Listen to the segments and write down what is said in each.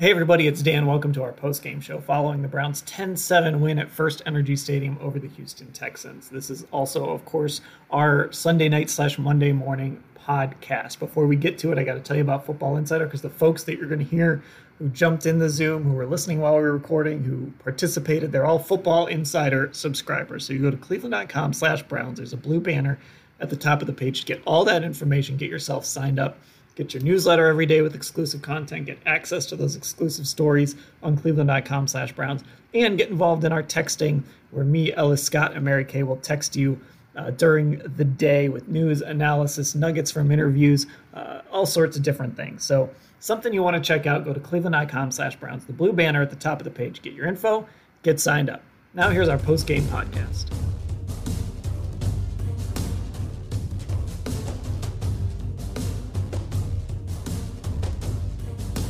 Hey everybody, it's Dan. Welcome to our post-game show following the Browns' 10-7 win at First Energy Stadium over the Houston Texans. This is also, of course, our Sunday night slash Monday morning podcast. Before we get to it, I got to tell you about Football Insider because the folks that you're going to hear who jumped in the Zoom, who were listening while we were recording, who participated, they're all Football Insider subscribers. So you go to cleveland.com slash Browns. There's a blue banner at the top of the page to get all that information, get yourself signed up Get your newsletter every day with exclusive content. Get access to those exclusive stories on cleveland.com slash Browns. And get involved in our texting where me, Ellis Scott, and Mary Kay will text you uh, during the day with news, analysis, nuggets from interviews, uh, all sorts of different things. So something you want to check out, go to cleveland.com slash Browns. The blue banner at the top of the page. Get your info, get signed up. Now here's our post-game podcast.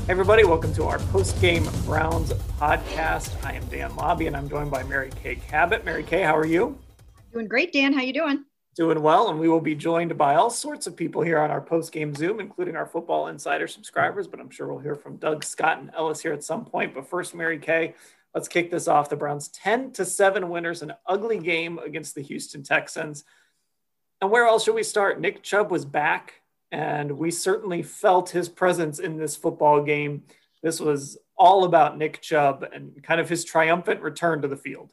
Everybody, welcome to our post-game Browns podcast. I am Dan Labbe, and I'm joined by Mary Kay Cabot. Mary Kay, how are you? Doing great, Dan. How you doing? Doing well, and we will be joined by all sorts of people here on our post-game Zoom, including our Football Insider subscribers. But I'm sure we'll hear from Doug, Scott, and Ellis here at some point. But first, Mary Kay, let's kick this off. The Browns 10 to 7 winners, an ugly game against the Houston Texans. And where else should we start? Nick Chubb was back and we certainly felt his presence in this football game. This was all about Nick Chubb and kind of his triumphant return to the field.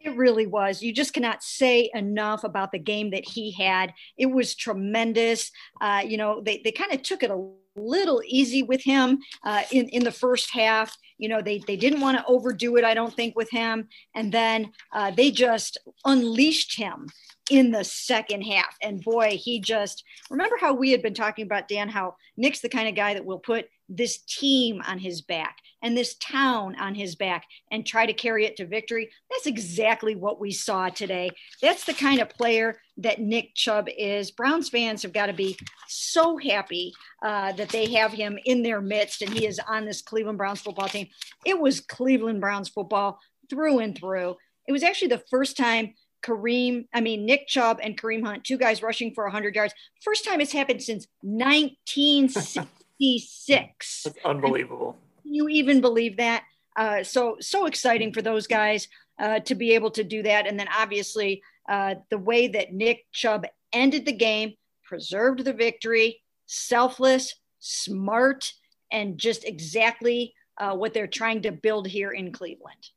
It really was. You just cannot say enough about the game that he had. It was tremendous. Uh, you know, they, they kind of took it a little easy with him uh, in, in the first half. You know, they, they didn't want to overdo it, I don't think, with him. And then uh, they just unleashed him in the second half. And boy, he just remember how we had been talking about Dan, how Nick's the kind of guy that will put this team on his back and this town on his back and try to carry it to victory. That's exactly what we saw today. That's the kind of player that Nick Chubb is. Browns fans have got to be so happy uh, that they have him in their midst and he is on this Cleveland Browns football team. It was Cleveland Browns football through and through. It was actually the first time Kareem, I mean, Nick Chubb and Kareem Hunt, two guys rushing for 100 yards. First time it's happened since 1966. That's unbelievable. Can you even believe that? Uh, so, so exciting for those guys uh, to be able to do that. And then obviously, uh, the way that Nick Chubb ended the game, preserved the victory, selfless, smart, and just exactly uh, what they're trying to build here in Cleveland.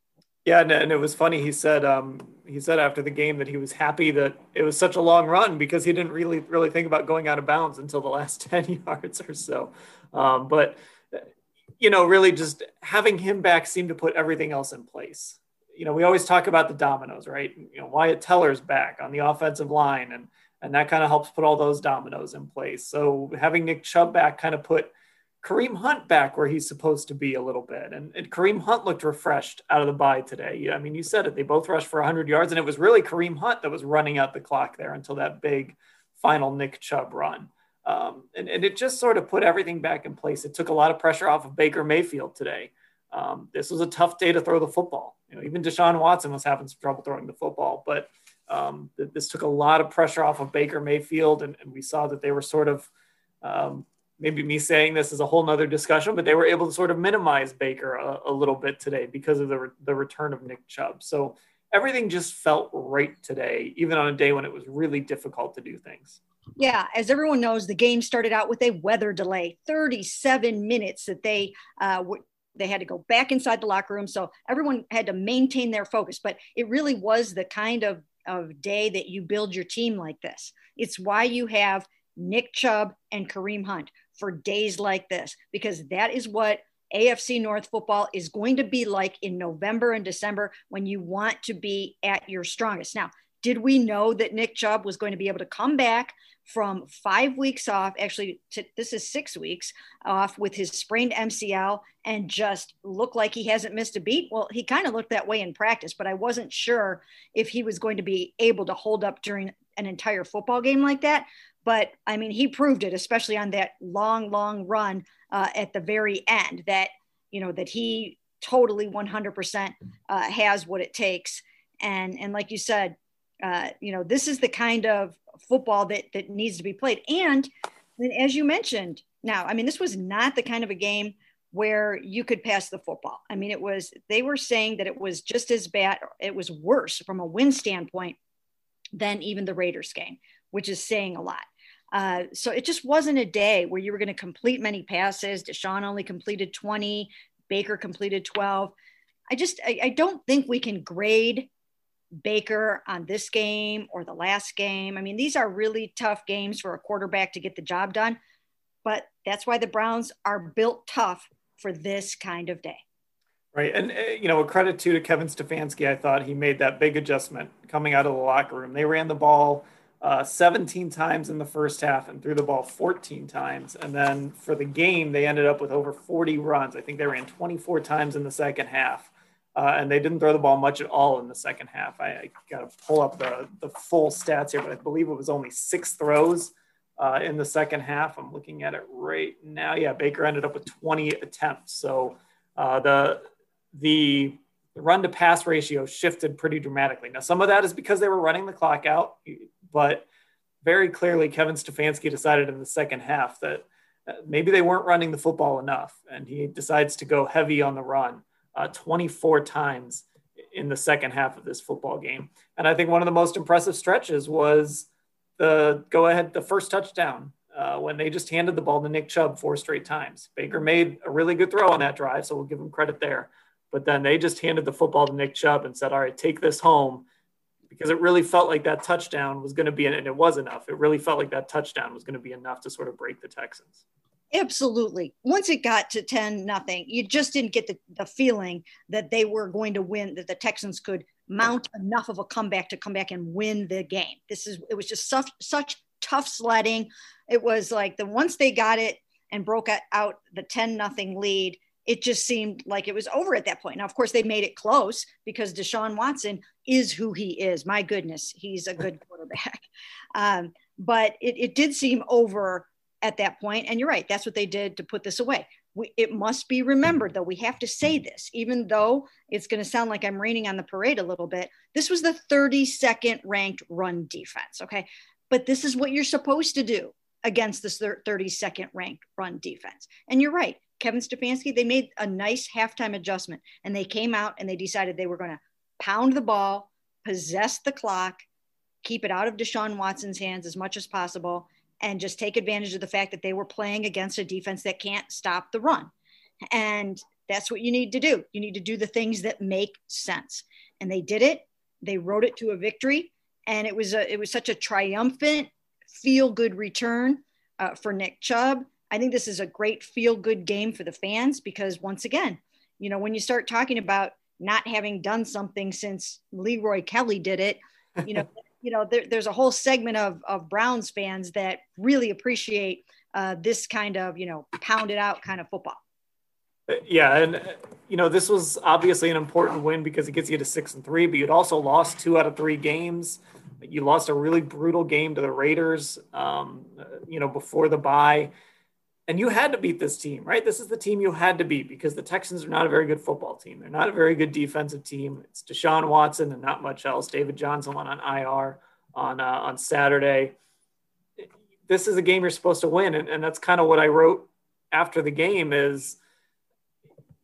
Yeah, and, and it was funny. He said um, he said after the game that he was happy that it was such a long run because he didn't really really think about going out of bounds until the last ten yards or so. Um, but you know, really just having him back seemed to put everything else in place. You know, we always talk about the dominoes, right? You know, Wyatt Teller's back on the offensive line, and and that kind of helps put all those dominoes in place. So having Nick Chubb back kind of put Kareem Hunt back where he's supposed to be a little bit. And, and, Kareem Hunt looked refreshed out of the bye today. I mean, you said it. They both rushed for 100 yards, and it was really Kareem Hunt that was running out the clock there until that big final Nick Chubb run. Um, and, and, it just sort of put everything back in place. It took a lot of pressure off of Baker Mayfield today. Um, this was a tough day to throw the football. You know, even Deshaun Watson was having some trouble throwing the football, but um, this took a lot of pressure off of Baker Mayfield, and, and we saw that they were sort of um, maybe me saying this is a whole nother discussion, but they were able to sort of minimize Baker a, a little bit today because of the, re- the return of Nick Chubb. So everything just felt right today, even on a day when it was really difficult to do things. Yeah, as everyone knows, the game started out with a weather delay, 37 minutes that they uh, w- they had to go back inside the locker room. So everyone had to maintain their focus. But it really was the kind of, of day that you build your team like this. It's why you have Nick Chubb and Kareem Hunt for days like this, because that is what AFC North football is going to be like in November and December when you want to be at your strongest. Now, did we know that Nick Chubb was going to be able to come back from five weeks off? Actually, to, this is six weeks off with his sprained MCL and just look like he hasn't missed a beat. Well, he kind of looked that way in practice, but I wasn't sure if he was going to be able to hold up during an entire football game like that. But I mean, he proved it, especially on that long, long run uh, at the very end, that you know that he totally 100% uh, has what it takes. And and like you said, uh, you know, this is the kind of football that that needs to be played. And, and as you mentioned, now, I mean, this was not the kind of a game where you could pass the football. I mean, it was they were saying that it was just as bad, it was worse from a win standpoint than even the Raiders game, which is saying a lot. Uh, so it just wasn't a day where you were going to complete many passes. Deshaun only completed 20, Baker completed 12. I just I, I don't think we can grade Baker on this game or the last game. I mean, these are really tough games for a quarterback to get the job done, but that's why the Browns are built tough for this kind of day. Right. And, uh, you know, a credit too to Kevin Stefanski. I thought he made that big adjustment coming out of the locker room. They ran the ball uh, 17 times in the first half and threw the ball 14 times. And then for the game, they ended up with over 40 runs. I think they ran 24 times in the second half uh, and they didn't throw the ball much at all in the second half. I, I got to pull up the, the full stats here, but I believe it was only six throws uh, in the second half. I'm looking at it right now. Yeah, Baker ended up with 20 attempts. So uh, the the run to pass ratio shifted pretty dramatically. Now, some of that is because they were running the clock out, but very clearly, Kevin Stefanski decided in the second half that uh, maybe they weren't running the football enough, and he decides to go heavy on the run uh, 24 times in the second half of this football game. And I think one of the most impressive stretches was the go ahead, the first touchdown uh, when they just handed the ball to Nick Chubb four straight times. Baker made a really good throw on that drive, so we'll give him credit there. But then they just handed the football to Nick Chubb and said, All right, take this home because it really felt like that touchdown was going to be, and it was enough. It really felt like that touchdown was going to be enough to sort of break the Texans. Absolutely. Once it got to 10 nothing, you just didn't get the, the feeling that they were going to win, that the Texans could mount enough of a comeback to come back and win the game. This is it was just such such tough sledding. It was like the once they got it and broke out the 10 nothing lead, it just seemed like it was over at that point. Now, of course, they made it close because Deshaun Watson is who he is. My goodness, he's a good quarterback. Um, but it, it did seem over at that point. And you're right, that's what they did to put this away. We, it must be remembered, though, we have to say this, even though it's going to sound like I'm raining on the parade a little bit. This was the 32nd ranked run defense. Okay. But this is what you're supposed to do against this 32nd ranked run defense. And you're right. Kevin Stefanski, they made a nice halftime adjustment and they came out and they decided they were going to pound the ball, possess the clock, keep it out of Deshaun Watson's hands as much as possible, and just take advantage of the fact that they were playing against a defense that can't stop the run. And that's what you need to do. You need to do the things that make sense. And they did it. They wrote it to a victory. And it was a, it was such a triumphant, feel good return uh, for Nick Chubb. I think this is a great feel good game for the fans because once again, you know, when you start talking about not having done something since Leroy Kelly did it, you know, you know, there, there's a whole segment of, of Browns fans that really appreciate uh, this kind of, you know, pounded out kind of football. Uh, yeah, and uh, you know this was obviously an important win because it gets you to six and three, but you'd also lost two out of three games. You lost a really brutal game to the Raiders, um, uh, you know, before the bye and you had to beat this team, right? This is the team you had to beat because the Texans are not a very good football team. They're not a very good defensive team. It's Deshaun Watson and not much else. David Johnson went on IR on uh, on Saturday. This is a game you're supposed to win, and, and that's kind of what I wrote after the game. Is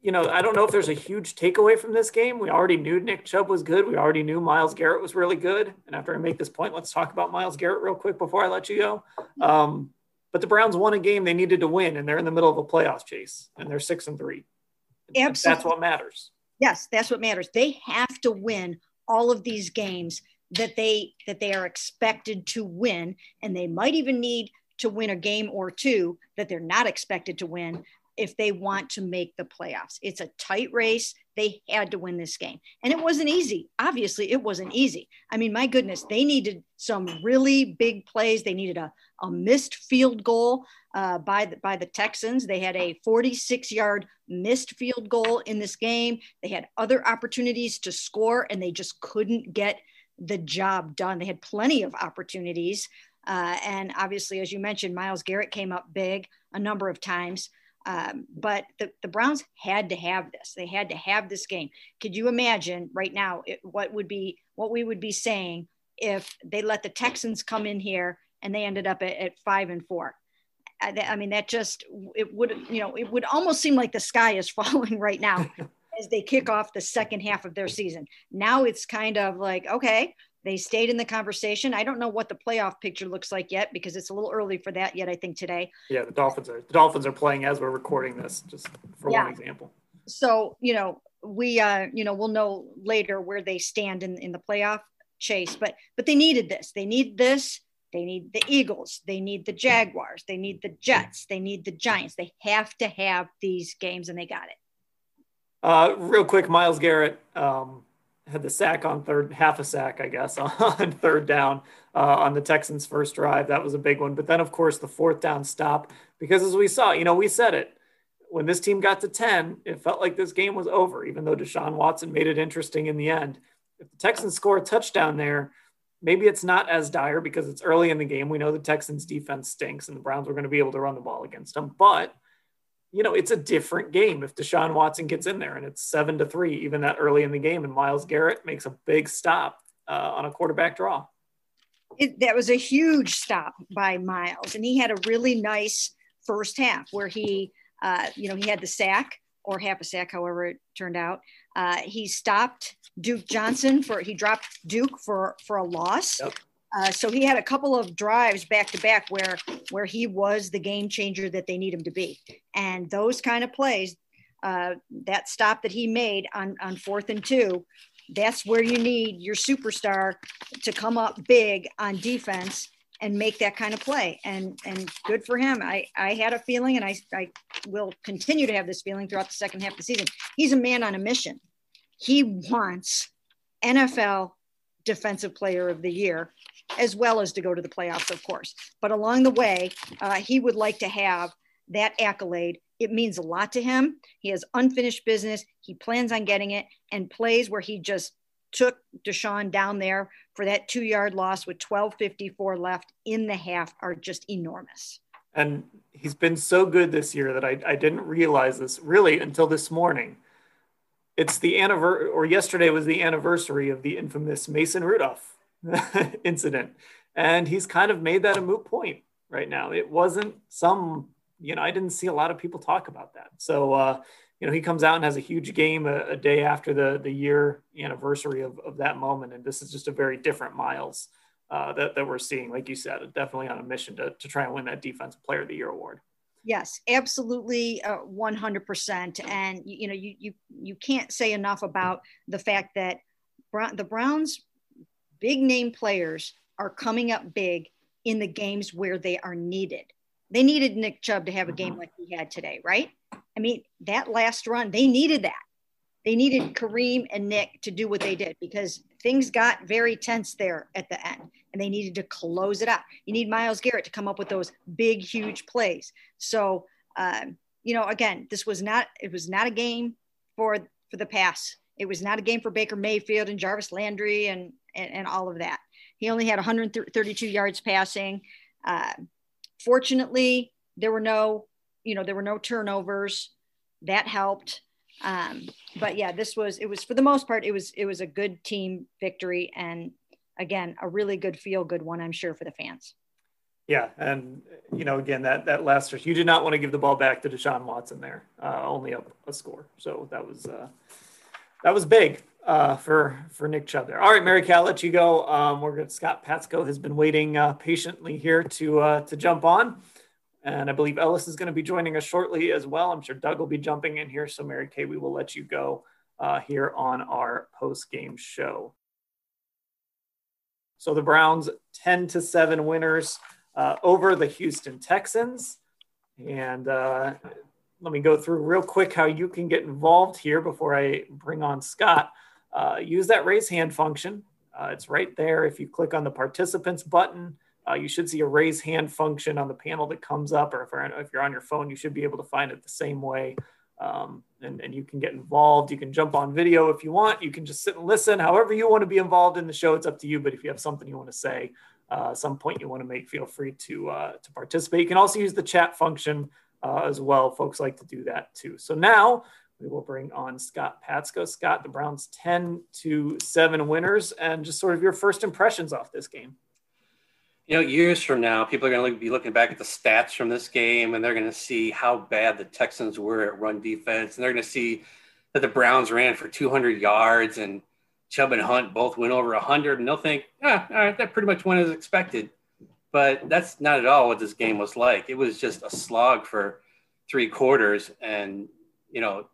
you know, I don't know if there's a huge takeaway from this game. We already knew Nick Chubb was good. We already knew Myles Garrett was really good. And after I make this point, let's talk about Myles Garrett real quick before I let you go. Um, but the Browns won a game they needed to win, and they're in the middle of a playoff chase, and they're six and three. Absolutely. That's what matters. Yes, that's what matters. They have to win all of these games that they that they are expected to win, and they might even need to win a game or two that they're not expected to win if they want to make the playoffs. It's a tight race. They had to win this game. And it wasn't easy. Obviously, it wasn't easy. I mean, my goodness, they needed some really big plays. They needed a, a missed field goal uh, by, the, by the Texans. They had a 46 yard missed field goal in this game. They had other opportunities to score, and they just couldn't get the job done. They had plenty of opportunities. Uh, and obviously, as you mentioned, Myles Garrett came up big a number of times. Um, but the, the Browns had to have this. They had to have this game. Could you imagine right now it, what would be what we would be saying if they let the Texans come in here and they ended up at, at five and four? I, I mean, that just it would you know it would almost seem like the sky is falling right now as they kick off the second half of their season. Now it's kind of like okay, they stayed in the conversation. I don't know what the playoff picture looks like yet because it's a little early for that yet. I think today. Yeah, the Dolphins are the Dolphins are playing as we're recording this, just for yeah. one example. So you know we uh you know we'll know later where they stand in in the playoff chase, but but they needed this. They need this. They need the Eagles. They need the Jaguars. They need the Jets. They need the Giants. They have to have these games, and they got it. Uh, real quick, Myles Garrett. Um, had the sack on third, half a sack, I guess, on third down uh, on the Texans' first drive. That was a big one. But then, of course, the fourth down stop, because as we saw, you know, we said it when this team got to 10, it felt like this game was over, even though Deshaun Watson made it interesting in the end. If the Texans score a touchdown there, maybe it's not as dire because it's early in the game. We know the Texans' defense stinks and the Browns were going to be able to run the ball against them. But you know, it's a different game if Deshaun Watson gets in there and it's seven to three, even that early in the game, and Myles Garrett makes a big stop uh, on a quarterback draw. It, that was a huge stop by Myles, and he had a really nice first half where he, uh, you know, he had the sack or half a sack, however it turned out. Uh, he stopped Duke Johnson for he dropped Duke for for a loss. Yep. Uh, so he had a couple of drives back to back where where he was the game changer that they need him to be, and those kind of plays, uh, that stop that he made on on fourth and two, that's where you need your superstar to come up big on defense and make that kind of play. And and good for him. I I had a feeling, and I I will continue to have this feeling throughout the second half of the season. He's a man on a mission. He wants NFL Defensive Player of the Year as well as to go to the playoffs, of course. But along the way, uh, he would like to have that accolade. It means a lot to him. He has unfinished business. He plans on getting it and plays where he just took Deshaun down there for that two yard loss with 12.54 left in the half are just enormous. And he's been so good this year that I, I didn't realize this really until this morning. It's the anniversary, or yesterday was the anniversary of the infamous Mason Rudolph incident. And he's kind of made that a moot point right now. It wasn't some, you know, I didn't see a lot of people talk about that. So, uh, you know, he comes out and has a huge game a, a, day after the, the year anniversary of, of that moment. And this is just a very different Myles uh, that, that we're seeing, like you said, definitely on a mission to, to try and win that Defensive Player of the Year award. Yes, absolutely, uh, 100%. And, you know, you, you, you can't say enough about the fact that Brown, the Browns big name players are coming up big in the games where they are needed. They needed Nick Chubb to have a game mm-hmm. like he had today, right? I mean, that last run, they needed that. They needed Kareem and Nick to do what they did because things got very tense there at the end and they needed to close it out. You need Myles Garrett to come up with those big, huge plays. So, um, you know, again, this was not, it was not a game for, for the pass. It was not a game for Baker Mayfield and Jarvis Landry and and, and all of that. He only had 132 yards passing. Uh, fortunately, there were no, you know, there were no turnovers. That helped. Um, but yeah, this was it was for the most part it was it was a good team victory and again a really good feel good one I'm sure for the fans. Yeah, and you know, again, that that last stretch, you did not want to give the ball back to Deshaun Watson there, uh, only up a score. So that was uh, that was big uh, for for Nick Chubb there. All right, Mary Kay, let you go. Um, we're good. Scott Patsko has been waiting uh, patiently here to uh, to jump on, and I believe Ellis is going to be joining us shortly as well. I'm sure Doug will be jumping in here. So Mary Kay, we will let you go uh, here on our post game show. So the Browns 10 to 7 winners uh, over the Houston Texans. And uh, let me go through real quick how you can get involved here before I bring on Scott. Uh, use that raise hand function. Uh, it's right there. If you click on the participants button, uh, you should see a raise hand function on the panel that comes up, or if, you're on your phone, you should be able to find it the same way. Um, and, and you can get involved. You can jump on video if you want. You can just sit and listen. However, you want to be involved in the show, it's up to you. But if you have something you want to say, uh, some point you want to make, feel free to uh, to participate. You can also use the chat function uh, as well. Folks like to do that too. So now we will bring on Scott Patsko. Scott, the Browns 10 to 7 winners, and just sort of your first impressions off this game you know, years from now, people are going to be looking back at the stats from this game and they're going to see how bad the Texans were at run defense. And they're going to see that the Browns ran for 200 yards and Chubb and Hunt both went over 100. And they'll think, ah, all right, that pretty much went as expected. But that's not at all what this game was like. It was just a slog for three quarters. And, you know,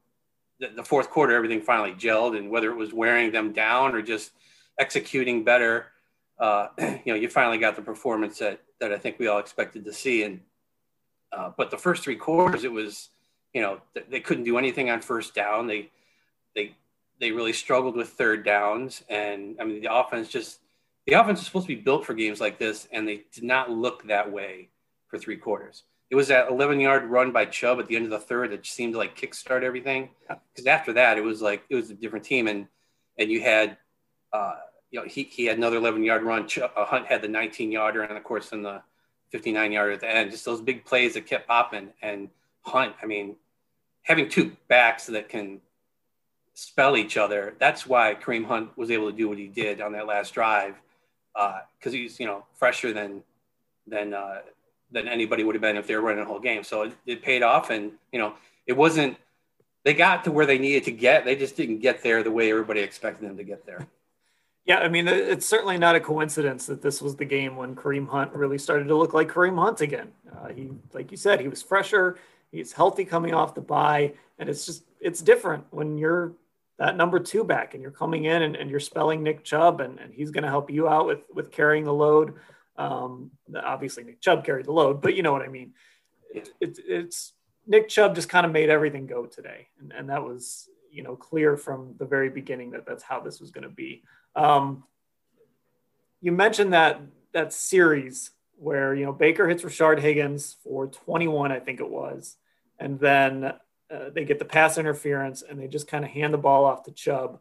the, fourth quarter, everything finally gelled. And whether it was wearing them down or just executing better – uh, you know, you finally got the performance that, that I think we all expected to see. And, uh, but the first three quarters, it was, you know, th- they couldn't do anything on first down. They, they, they really struggled with third downs. And I mean, the offense just, the offense is supposed to be built for games like this, and they did not look that way for three quarters. It was that 11 yard run by Chubb at the end of the third that seemed to like kickstart everything. Because after that, it was like, it was a different team. And, and you had, uh, you know, he, he had another 11 yard run. Uh, Hunt had the 19 yarder, and of course, in the 59 yarder at the end. Just those big plays that kept popping. And Hunt, I mean, having two backs that can spell each other, that's why Kareem Hunt was able to do what he did on that last drive because uh, he's, you know, fresher than than uh, than anybody would have been if they were running a whole game. So it, it paid off, and you know, it wasn't. They got to where they needed to get. They just didn't get there the way everybody expected them to get there. Yeah, I mean, it's certainly not a coincidence that this was the game when Kareem Hunt really started to look like Kareem Hunt again. Uh, he, like you said, he was fresher, he's healthy coming off the bye, and it's just it's different when you're that number two back and you're coming in and, and you're spelling Nick Chubb, and, and he's going to help you out with with carrying the load. Um, obviously, Nick Chubb carried the load, but you know what I mean. It, it, it's Nick Chubb just kind of made everything go today, and, and that was you know clear from the very beginning that that's how this was going to be. Um, you mentioned that that series where you know Baker hits Rashard Higgins for 21, I think it was, and then uh, they get the pass interference and they just kind of hand the ball off to Chubb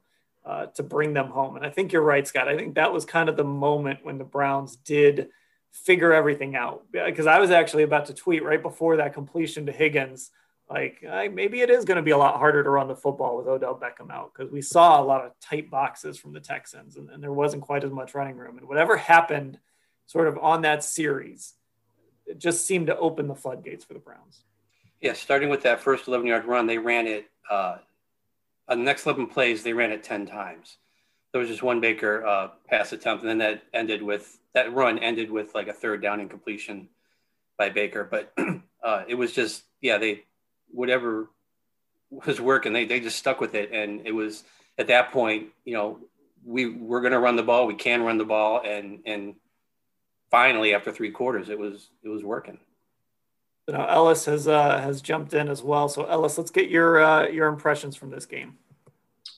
uh, to bring them home. And I think you're right, Scott. I think that was kind of the moment when the Browns did figure everything out because I was actually about to tweet right before that completion to Higgins like I, maybe it is going to be a lot harder to run the football with Odell Beckham out because we saw a lot of tight boxes from the Texans and, and, there wasn't quite as much running room. And whatever happened sort of on that series, it just seemed to open the floodgates for the Browns. Yeah, starting with that first 11 yard run, they ran it uh, on the next 11 plays, they ran it 10 times. There was just one Baker uh, pass attempt, and then that ended with that run ended with like a third down incompletion by Baker. But uh, it was just, yeah, they whatever was working, they, they just stuck with it. And it was at that point, you know, we we're going to run the ball. We can run the ball. And, and finally, after three quarters, it was, it was working. So now Ellis has, uh, has jumped in as well. So Ellis, let's get your, uh, your impressions from this game.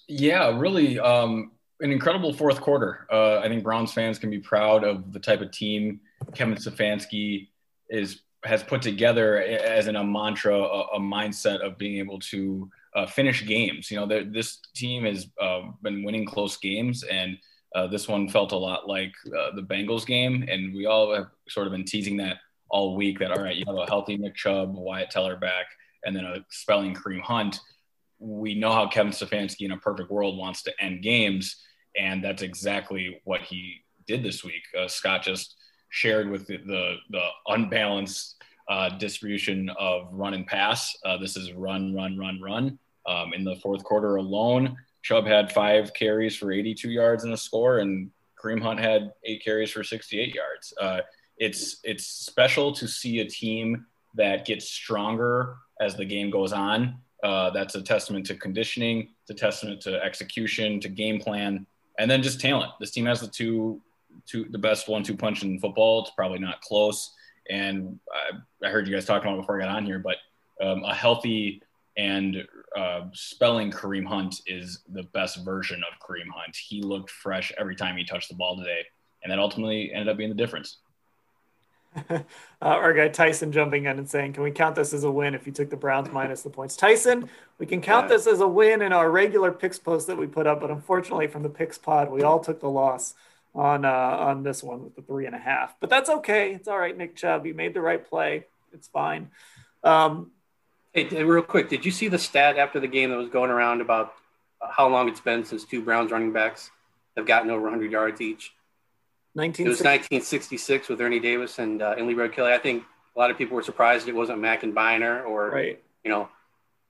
Yeah, really, um, an incredible fourth quarter. Uh, I think Browns fans can be proud of the type of team Kevin Stefanski is has put together as in a mantra, a, a mindset of being able to uh, finish games. You know, this team has uh, been winning close games, and uh, this one felt a lot like uh, the Bengals game. And we all have sort of been teasing that all week that, all right, you have a healthy Nick Chubb, Wyatt Teller back, and then a spelling Kareem Hunt. We know how Kevin Stefanski in a perfect world wants to end games, and that's exactly what he did this week. Uh, Scott just shared with the the, the unbalanced uh, distribution of run and pass. Uh, this is run, run, run, run. Um, in the fourth quarter alone, Chubb had five carries for 82 yards and a score, and Kareem Hunt had eight carries for 68 yards. Uh, it's it's special to see a team that gets stronger as the game goes on. Uh, that's a testament to conditioning. It's a testament to execution, to game plan, and then just talent. This team has the two, two the best one-two punch in football. It's probably not close. And I, I heard you guys talking about before I got on here, but um, a healthy and uh, spelling Kareem Hunt is the best version of Kareem Hunt. He looked fresh every time he touched the ball today, and that ultimately ended up being the difference. uh, our guy Tyson jumping in and saying, "Can we count this as a win if you took the Browns minus the points?" Tyson, we can count yeah. this as a win in our regular picks post that we put up, but unfortunately, from the picks pod, we all took the loss on uh, on this one with the three and a half. But that's okay. It's all right, Nick Chubb. You made the right play. It's fine. Um, Hey, real quick, did you see the stat after the game that was going around about how long it's been since two Browns running backs have gotten over 100 yards each? 19- it was 1966 with Ernie Davis and uh, and Leroy Kelly. I think a lot of people were surprised it wasn't Mack and Byner or right. you know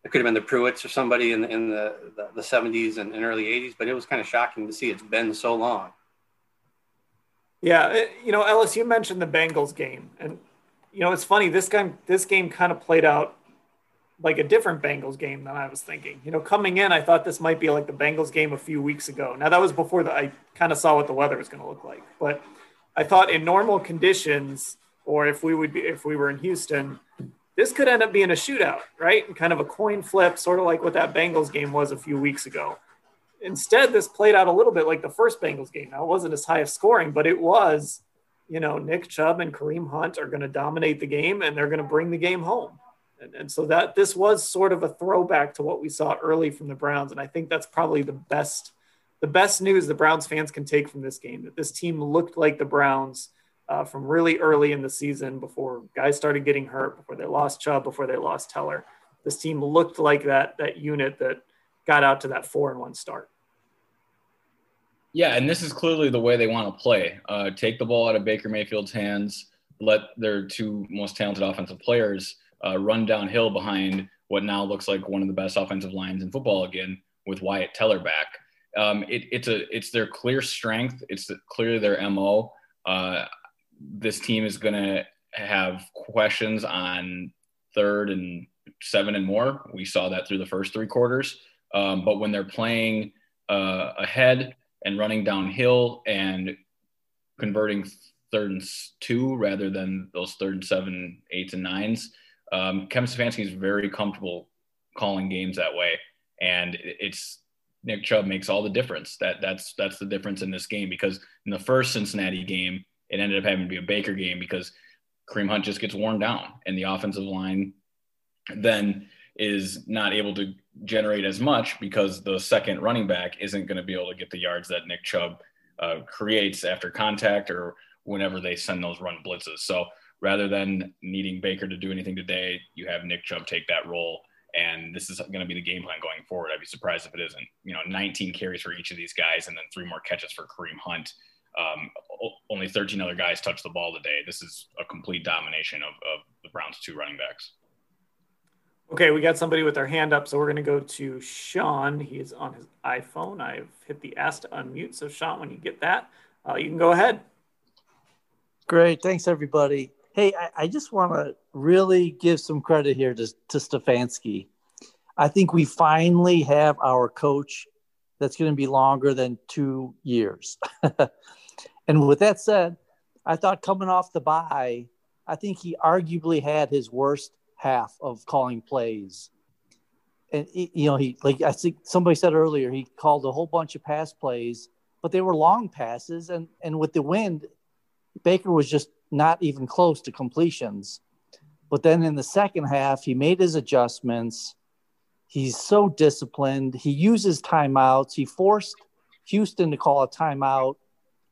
it could have been the Pruitts or somebody in the, in the, the, the 70s and, and, early 80s. But it was kind of shocking to see it's been so long. Yeah, it, you know, Ellis, you mentioned the Bengals game, and you know it's funny. This game this game kind of played out like a different Bengals game than I was thinking. You know, coming in, I thought this might be like the Bengals game a few weeks ago. Now that was before the, I kind of saw what the weather was going to look like, but I thought in normal conditions, or if we would be, if we were in Houston, this could end up being a shootout, right? And kind of a coin flip, sort of like what that Bengals game was a few weeks ago. Instead, this played out a little bit like the first Bengals game. Now it wasn't as high of scoring, but it was, you know, Nick Chubb and Kareem Hunt are going to dominate the game and they're going to bring the game home. And, and so that this was sort of a throwback to what we saw early from the Browns. And I think that's probably the best the best news the Browns fans can take from this game that this team looked like the Browns uh, from really early in the season before guys started getting hurt, before they lost Chubb, before they lost Teller. This team looked like that that unit that got out to that four and one start. Yeah, and this is clearly the way they want to play. Uh, take the ball out of Baker Mayfield's hands, let their two most talented offensive players uh, run downhill behind what now looks like one of the best offensive lines in football again with Wyatt Teller back. Um, it, it's a it's their clear strength. It's the, clearly their mo. Uh, this team is going to have questions on third and seven and more. We saw that through the first three quarters. Um, but when they're playing uh, ahead and running downhill and converting third and two rather than those third and seven, eights and nines, um, Kevin Stefanski is very comfortable calling games that way, and it's Nick Chubb makes all the difference. That that's that's the difference in this game because in the first Cincinnati game, it ended up having to be a Baker game because Kareem Hunt just gets worn down, and the offensive line then is not able to generate as much because the second running back isn't going to be able to get the yards that Nick Chubb uh, creates after contact or whenever they send those run blitzes. So rather than needing Baker to do anything today, you have Nick Chubb take that role. And this is going to be the game plan going forward. I'd be surprised if it isn't. You know, 19 carries for each of these guys, and then three more catches for Kareem Hunt. Um, only 13 other guys touched the ball today. This is a complete domination of, of the Browns' two running backs. Okay, we got somebody with their hand up, so we're going to go to Sean. He is on his iPhone. I've hit the ask to unmute. So, Sean, when you get that, uh, you can go ahead. Great. Thanks, everybody. Hey, I, I just want to really give some credit here to, to Stefanski. I think we finally have our coach that's going to be longer than two years. and with that said, I thought coming off the bye, I think he arguably had his worst half of calling plays. And you know, he like I think somebody said earlier, he called a whole bunch of pass plays, but they were long passes, and and with the wind, Baker was just not even close to completions. But then in the second half, he made his adjustments. He's so disciplined. He uses timeouts. He forced Houston to call a timeout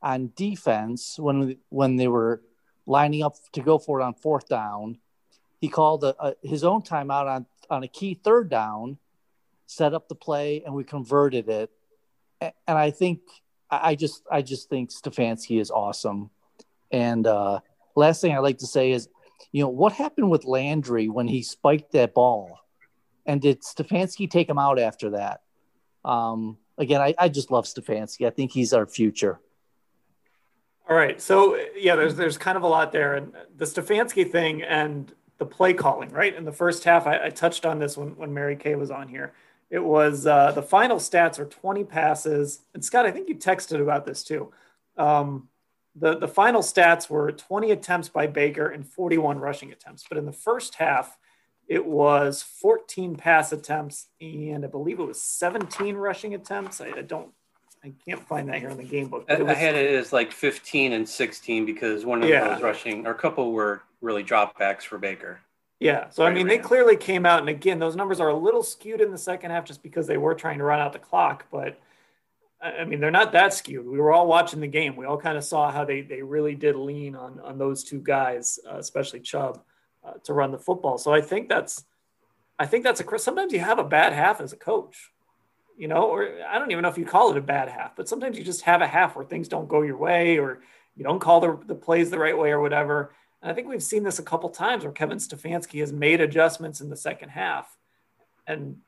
on defense when when they were lining up to go for it on fourth down. He called a, a, his own timeout on on a key third down, set up the play, and we converted it. And I think I just I just think Stefanski is awesome. And uh, last thing I'd like to say is, you know, what happened with Landry when he spiked that ball? And did Stefanski take him out after that? Um, again, I, I just love Stefanski. I think he's our future. All right. So yeah, there's there's kind of a lot there, and the Stefanski thing and the play calling, right? In the first half, I, I touched on this when when Mary Kay was on here. It was uh, the final stats are 20 passes, and Scott, I think you texted about this too. Um, the the final stats were 20 attempts by Baker and 41 rushing attempts, but in the first half, it was 14 pass attempts and I believe it was 17 rushing attempts. I, I don't I can't find that here in the game book. I, was, I, had it as like 15 and 16 because one of yeah. those rushing, or a couple were really dropbacks for Baker. Yeah. So, I mean, they clearly came out. And again, those numbers are a little skewed in the second half just because they were trying to run out the clock. But I mean, they're not that skewed. We were all watching the game. We all kind of saw how they, they really did lean on, on those two guys, uh, especially Chubb, uh, to run the football. So I think that's, I think that's a, sometimes you have a bad half as a coach you know, or I don't even know if you call it a bad half, but sometimes you just have a half where things don't go your way or you don't call the, the plays the right way or whatever. And I think we've seen this a couple times where Kevin Stefanski has made adjustments in the second half and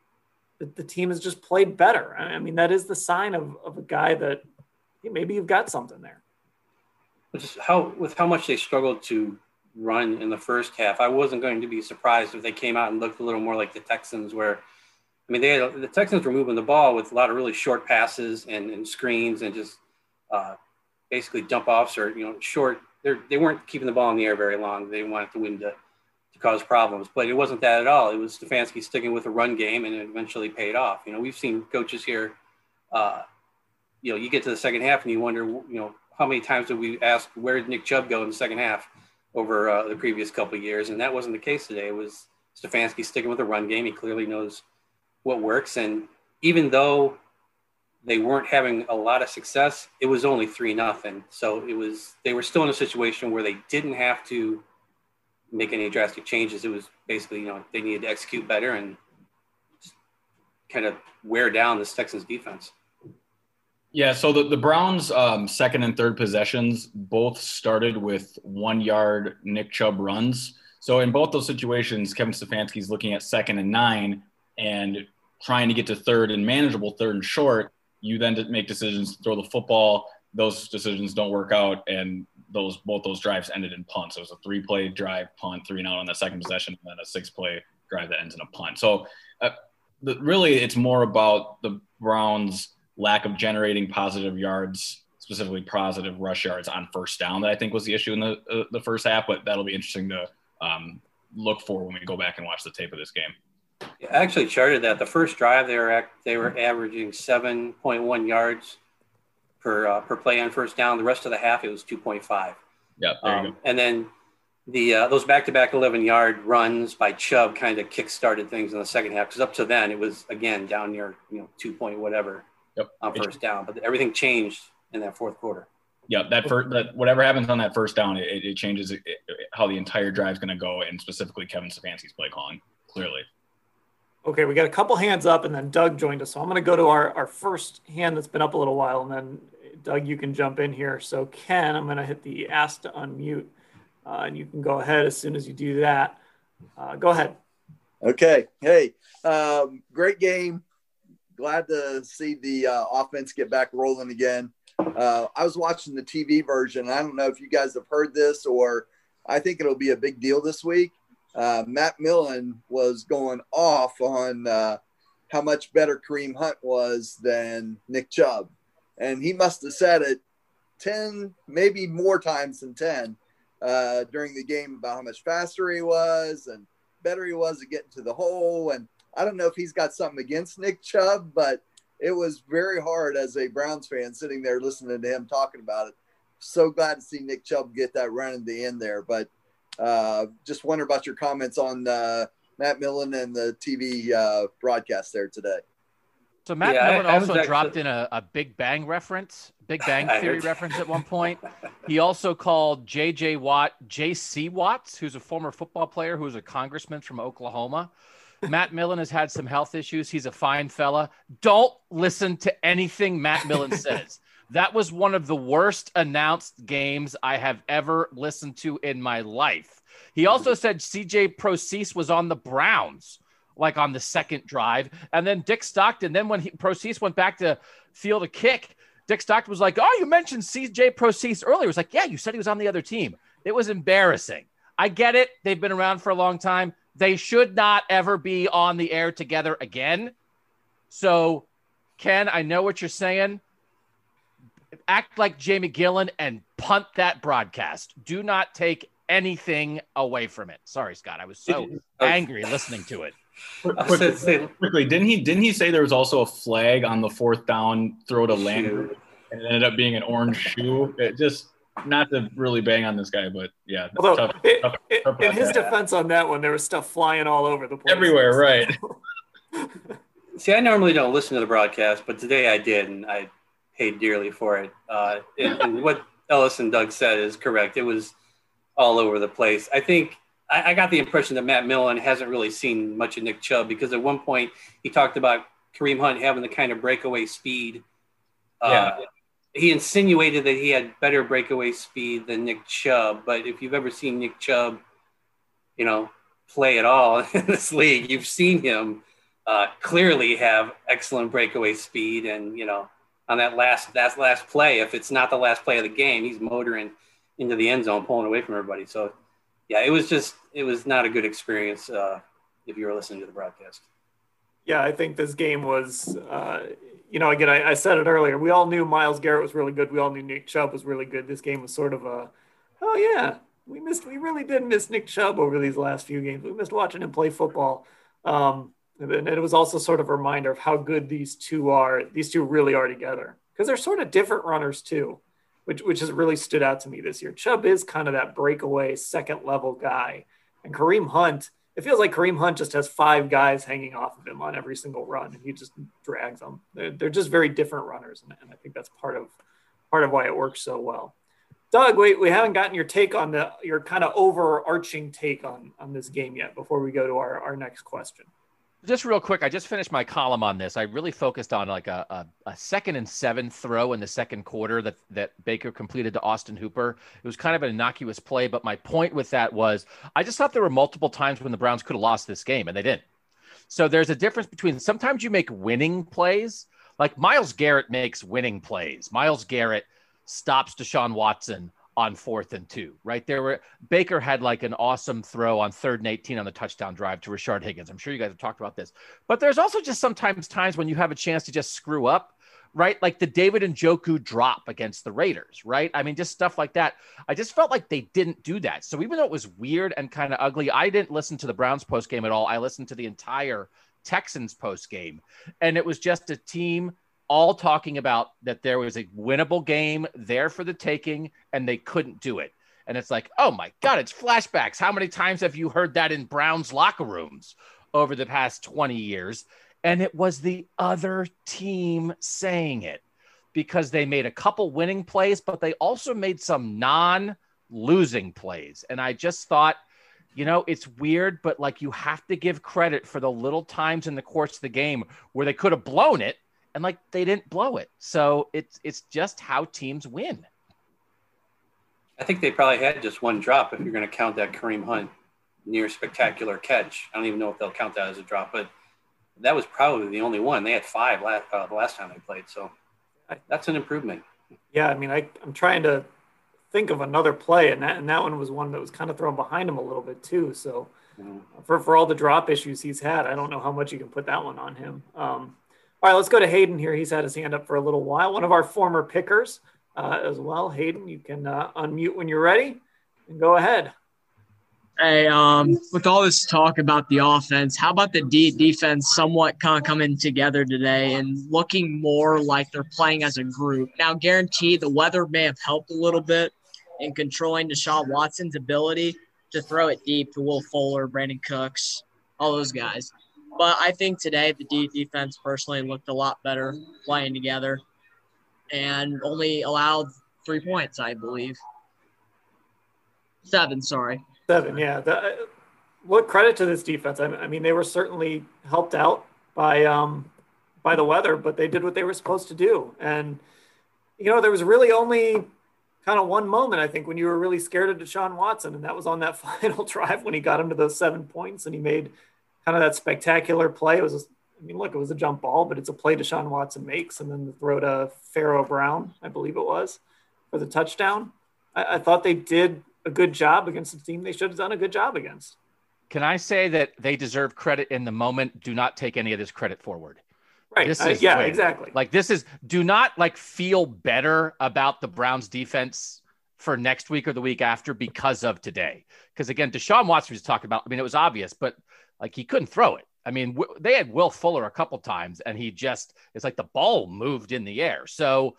the, team has just played better. I mean, that is the sign of, of a guy that hey, maybe you've got something there. How, with how much they struggled to run in the first half, I wasn't going to be surprised if they came out and looked a little more like the Texans where – I mean, they had, the Texans were moving the ball with a lot of really short passes and, and screens and just uh, basically dump offs or you know short. They weren't keeping the ball in the air very long. They wanted to, to cause problems, but it wasn't that at all. It was Stefanski sticking with a run game, and it eventually paid off. You know, we've seen coaches here. Uh, you know, you get to the second half and you wonder, you know, how many times did we ask where did Nick Chubb go in the second half over uh, the previous couple years, and that wasn't the case today. It was Stefanski sticking with a run game. He clearly knows what works. And even though they weren't having a lot of success, it was only three nothing. So it was they were still in a situation where they didn't have to make any drastic changes. It was basically, you know, they needed to execute better and kind of wear down this Texans defense. Yeah, so the, the Browns' um, second and third possessions both started with one yard Nick Chubb runs. So in both those situations, Kevin Stefanski is looking at second and nine, and trying to get to third and manageable third and short, you then make decisions to throw the football. Those decisions don't work out, and those both those drives ended in punts. It was a three play drive punt, three and out on the second possession, and then a six play drive that ends in a punt. So uh, the, really, it's more about the Browns' lack of generating positive yards, specifically positive rush yards on first down. That I think was the issue in the uh, the first half. But that'll be interesting to um, look for when we go back and watch the tape of this game. I actually charted that the first drive they were they were averaging 7.1 yards per uh, per play on first down. The rest of the half it was 2.5. Yeah, um, and then the uh, those back to back 11 yard runs by Chubb kind of kick started things in the second half because up to then it was again down near you know two point whatever yep. on first down, but everything changed in that fourth quarter. Yeah, that first, that whatever happens on that first down, it, it changes it, how the entire drive is going to go, and specifically Kevin Stefanski's play calling. Clearly. Okay, we got a couple hands up, and then Doug joined us. So I'm going to go to our, our first hand that's been up a little while, and then Doug, you can jump in here. So Ken, I'm going to hit the ask to unmute, uh, and you can go ahead as soon as you do that. Uh, go ahead. Okay. Hey, um, great game. Glad to see the uh, offense get back rolling again. Uh, I was watching the TV version. I don't know if you guys have heard this, or I think it'll be a big deal this week uh, Matt Millen was going off on uh, how much better Kareem Hunt was than Nick Chubb. And he must have said it 10, maybe more times than 10 uh, during the game about how much faster he was and better he was at getting to the hole. And I don't know if he's got something against Nick Chubb, but it was very hard as a Browns fan sitting there listening to him talking about it. So glad to see Nick Chubb get that run in the end there. But uh, just wonder about your comments on uh, Matt Millen and the TV uh, broadcast there today. So Matt yeah, Millen I, I also actually... dropped in a, a, Big Bang reference, Big Bang Theory reference at one point. He also called J.J. Watt J.C. Watts, who's a former football player who was a congressman from Oklahoma. Matt Millen has had some health issues. He's a fine fella. Don't listen to anything Matt Millen says. That was one of the worst announced games I have ever listened to in my life. He also said CJ Prosise was on the Browns, like on the second drive. And then Dick Stockton, then when he, Prosise went back to field a kick, Dick Stockton was like, Oh, you mentioned CJ Prosise earlier. It was like, Yeah, you said he was on the other team. It was embarrassing. I get it. They've been around for a long time. They should not ever be on the air together again. So, Ken, I know what you're saying act like Jamie Gillan and punt that broadcast. Do not take anything away from it. Sorry, Scott. I was so oh. angry listening to it. Quickly, quickly, didn't he didn't he say there was also a flag on the fourth down throw to Landry and it ended up being an orange shoe? It just not to really bang on this guy, but yeah. Although, tough, it, tough, it, tough in his defense on that one, there was stuff flying all over the place. Everywhere, right. See, I normally don't listen to the broadcast, but today I did, and I paid dearly for it. Uh, and, and, what Ellis and Doug said is correct. It was all over the place. I think I, I, got the impression that Matt Millen hasn't really seen much of Nick Chubb because at one point he talked about Kareem Hunt having the kind of breakaway speed. Uh, yeah. He insinuated that he had better breakaway speed than Nick Chubb, but if you've ever seen Nick Chubb, you know, play at all in this league, you've seen him uh, clearly have excellent breakaway speed, and you know, on that last that last play. If it's not the last play of the game, he's motoring into the end zone, pulling away from everybody. So, yeah, it was just it was not a good experience uh, if you were listening to the broadcast. Yeah, I think this game was, uh, you know, again, I, I, said it earlier. We all knew Myles Garrett was really good. We all knew Nick Chubb was really good. This game was sort of a, oh yeah, we missed. We really did miss Nick Chubb over these last few games. We missed watching him play football. Um, and it was also sort of a reminder of how good these two are. These two really are together because they're sort of different runners too, which which has really stood out to me this year. Chubb is kind of that breakaway second level guy, and Kareem Hunt. It feels like Kareem Hunt just has five guys hanging off of him on every single run, and he just drags them. They're, they're just very different runners, and, and I think that's part of part of why it works so well. Doug, we, we haven't gotten your take on the your kind of overarching take on on this game yet. Before we go to our, our next question. Just real quick, I just finished my column on this. I really focused on like a, a, a, second and seven throw in the second quarter that that Baker completed to Austin Hooper. It was kind of an innocuous play, but my point with that was I just thought there were multiple times when the Browns could have lost this game and they didn't. So there's a difference between sometimes you make winning plays, like Myles Garrett makes winning plays. Myles Garrett stops Deshaun Watson on fourth and two, right? There were Baker had like an awesome throw on third and 18 on the touchdown drive to Rashard Higgins. I'm sure you guys have talked about this, but there's also just sometimes times when you have a chance to just screw up, right? Like the David Njoku drop against the Raiders, right? I mean, just stuff like that. I just felt like they didn't do that. So even though it was weird and kind of ugly, I didn't listen to the Browns post game at all. I listened to the entire Texans post game, and it was just a team all talking about that there was a winnable game there for the taking and they couldn't do it. And it's like, oh my God, it's flashbacks. How many times have you heard that in Browns locker rooms over the past 20 years? And it was the other team saying it because they made a couple winning plays, but they also made some non losing plays. And I just thought, you know, it's weird, but like you have to give credit for the little times in the course of the game where they could have blown it and like they didn't blow it. So it's it's just how teams win. I think they probably had just one drop if you're going to count that Kareem Hunt near spectacular catch. I don't even know if they'll count that as a drop, but that was probably the only one. They had five last, uh, the last time they played, so that's an improvement. Yeah, I mean, I, I'm trying to think of another play, and that and that one was one that was kind of thrown behind him a little bit too. So mm-hmm. for for all the drop issues he's had, I don't know how much you can put that one on him. Um, all right, let's go to Hayden here. He's had his hand up for a little while. One of our former pickers uh, as well. Hayden, you can uh, unmute when you're ready and go ahead. Hey, um, with all this talk about the offense, how about the defense somewhat kind of coming together today and looking more like they're playing as a group? Now, guarantee the weather may have helped a little bit in controlling Deshaun Watson's ability to throw it deep to Will Fuller, Brandin Cooks, all those guys. But I think today the D defense personally looked a lot better playing together and only allowed three points, I believe. Seven, sorry. Seven, yeah. The, what credit to this defense? I, I, mean, they were certainly helped out by um, by the weather, but they did what they were supposed to do. And you know, there was really only kind of one moment, I think, when you were really scared of Deshaun Watson, and that was on that final drive when he got him to those seven points and he made kind of that spectacular play. It was, I mean, look, it was a jump ball, but it's a play Deshaun Watson makes, and then the throw to Pharaoh Brown, I believe it was, for the touchdown. I, I thought they did a good job against the team they should have done a good job against. Can I say that they deserve credit in the moment? Do not take any of this credit forward. Right. This is uh, yeah, exactly. Like this is do not like feel better about the Browns defense for next week or the week after because of today. Because again, Deshaun Watson was talking about. I mean, it was obvious, but like he couldn't throw it. I mean, w- they had Will Fuller a couple times, and he just it's like the ball moved in the air. So,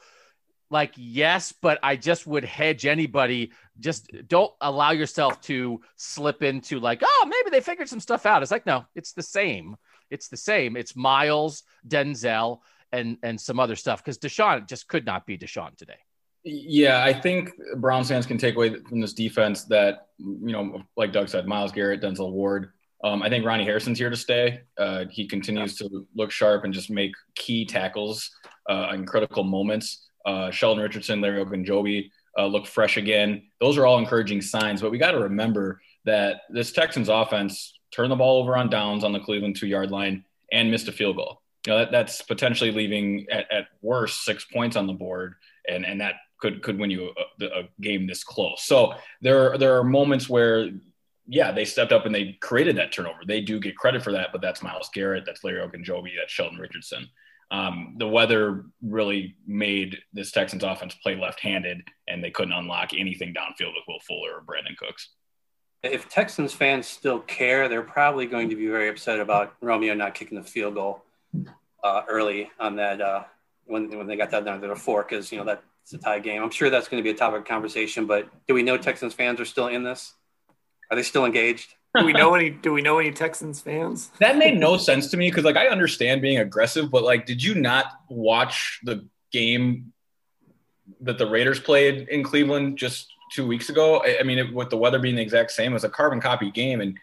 like, yes, but I just would hedge anybody. Just don't allow yourself to slip into like, oh, maybe they figured some stuff out. It's like, no, it's the same it's the same. It's Myles, Denzel, and and some other stuff because Deshaun just could not be Deshaun today. Yeah, I think Browns fans can take away from this defense that you know, like Doug said, Myles Garrett, Denzel Ward. Um, I think Ronnie Harrison's here to stay. Uh, he continues to look sharp and just make key tackles uh, in critical moments. Uh, Sheldon Richardson, Larry Ogunjobi uh, look fresh again. Those are all encouraging signs. But we got to remember that this Texans offense turned the ball over on downs on the Cleveland two yard line and missed a field goal. You know, that, that's potentially leaving at, at worst six points on the board. And, and that could, could win you a, a game this close. So there, there are moments where, yeah, they stepped up and they created that turnover. They do get credit for that, but that's Myles Garrett, that's Larry Ogunjobi, that's Sheldon Richardson. Um, the weather really made this Texans offense play left-handed, and they couldn't unlock anything downfield with Will Fuller or Brandin Cooks if Texans fans still care, they're probably going to be very upset about Romeo not kicking the field goal uh, early on that uh, when when they got that down to the four because you know that's a tie game. I'm sure that's going to be a topic of conversation. But do we know Texans fans are still in this? Are they still engaged? do we know any? Do we know any Texans fans? That made no sense to me because like I understand being aggressive, but like, did you not watch the game that the Raiders played in Cleveland just two weeks ago. I mean, it, with the weather being the exact same, it was a carbon copy game, and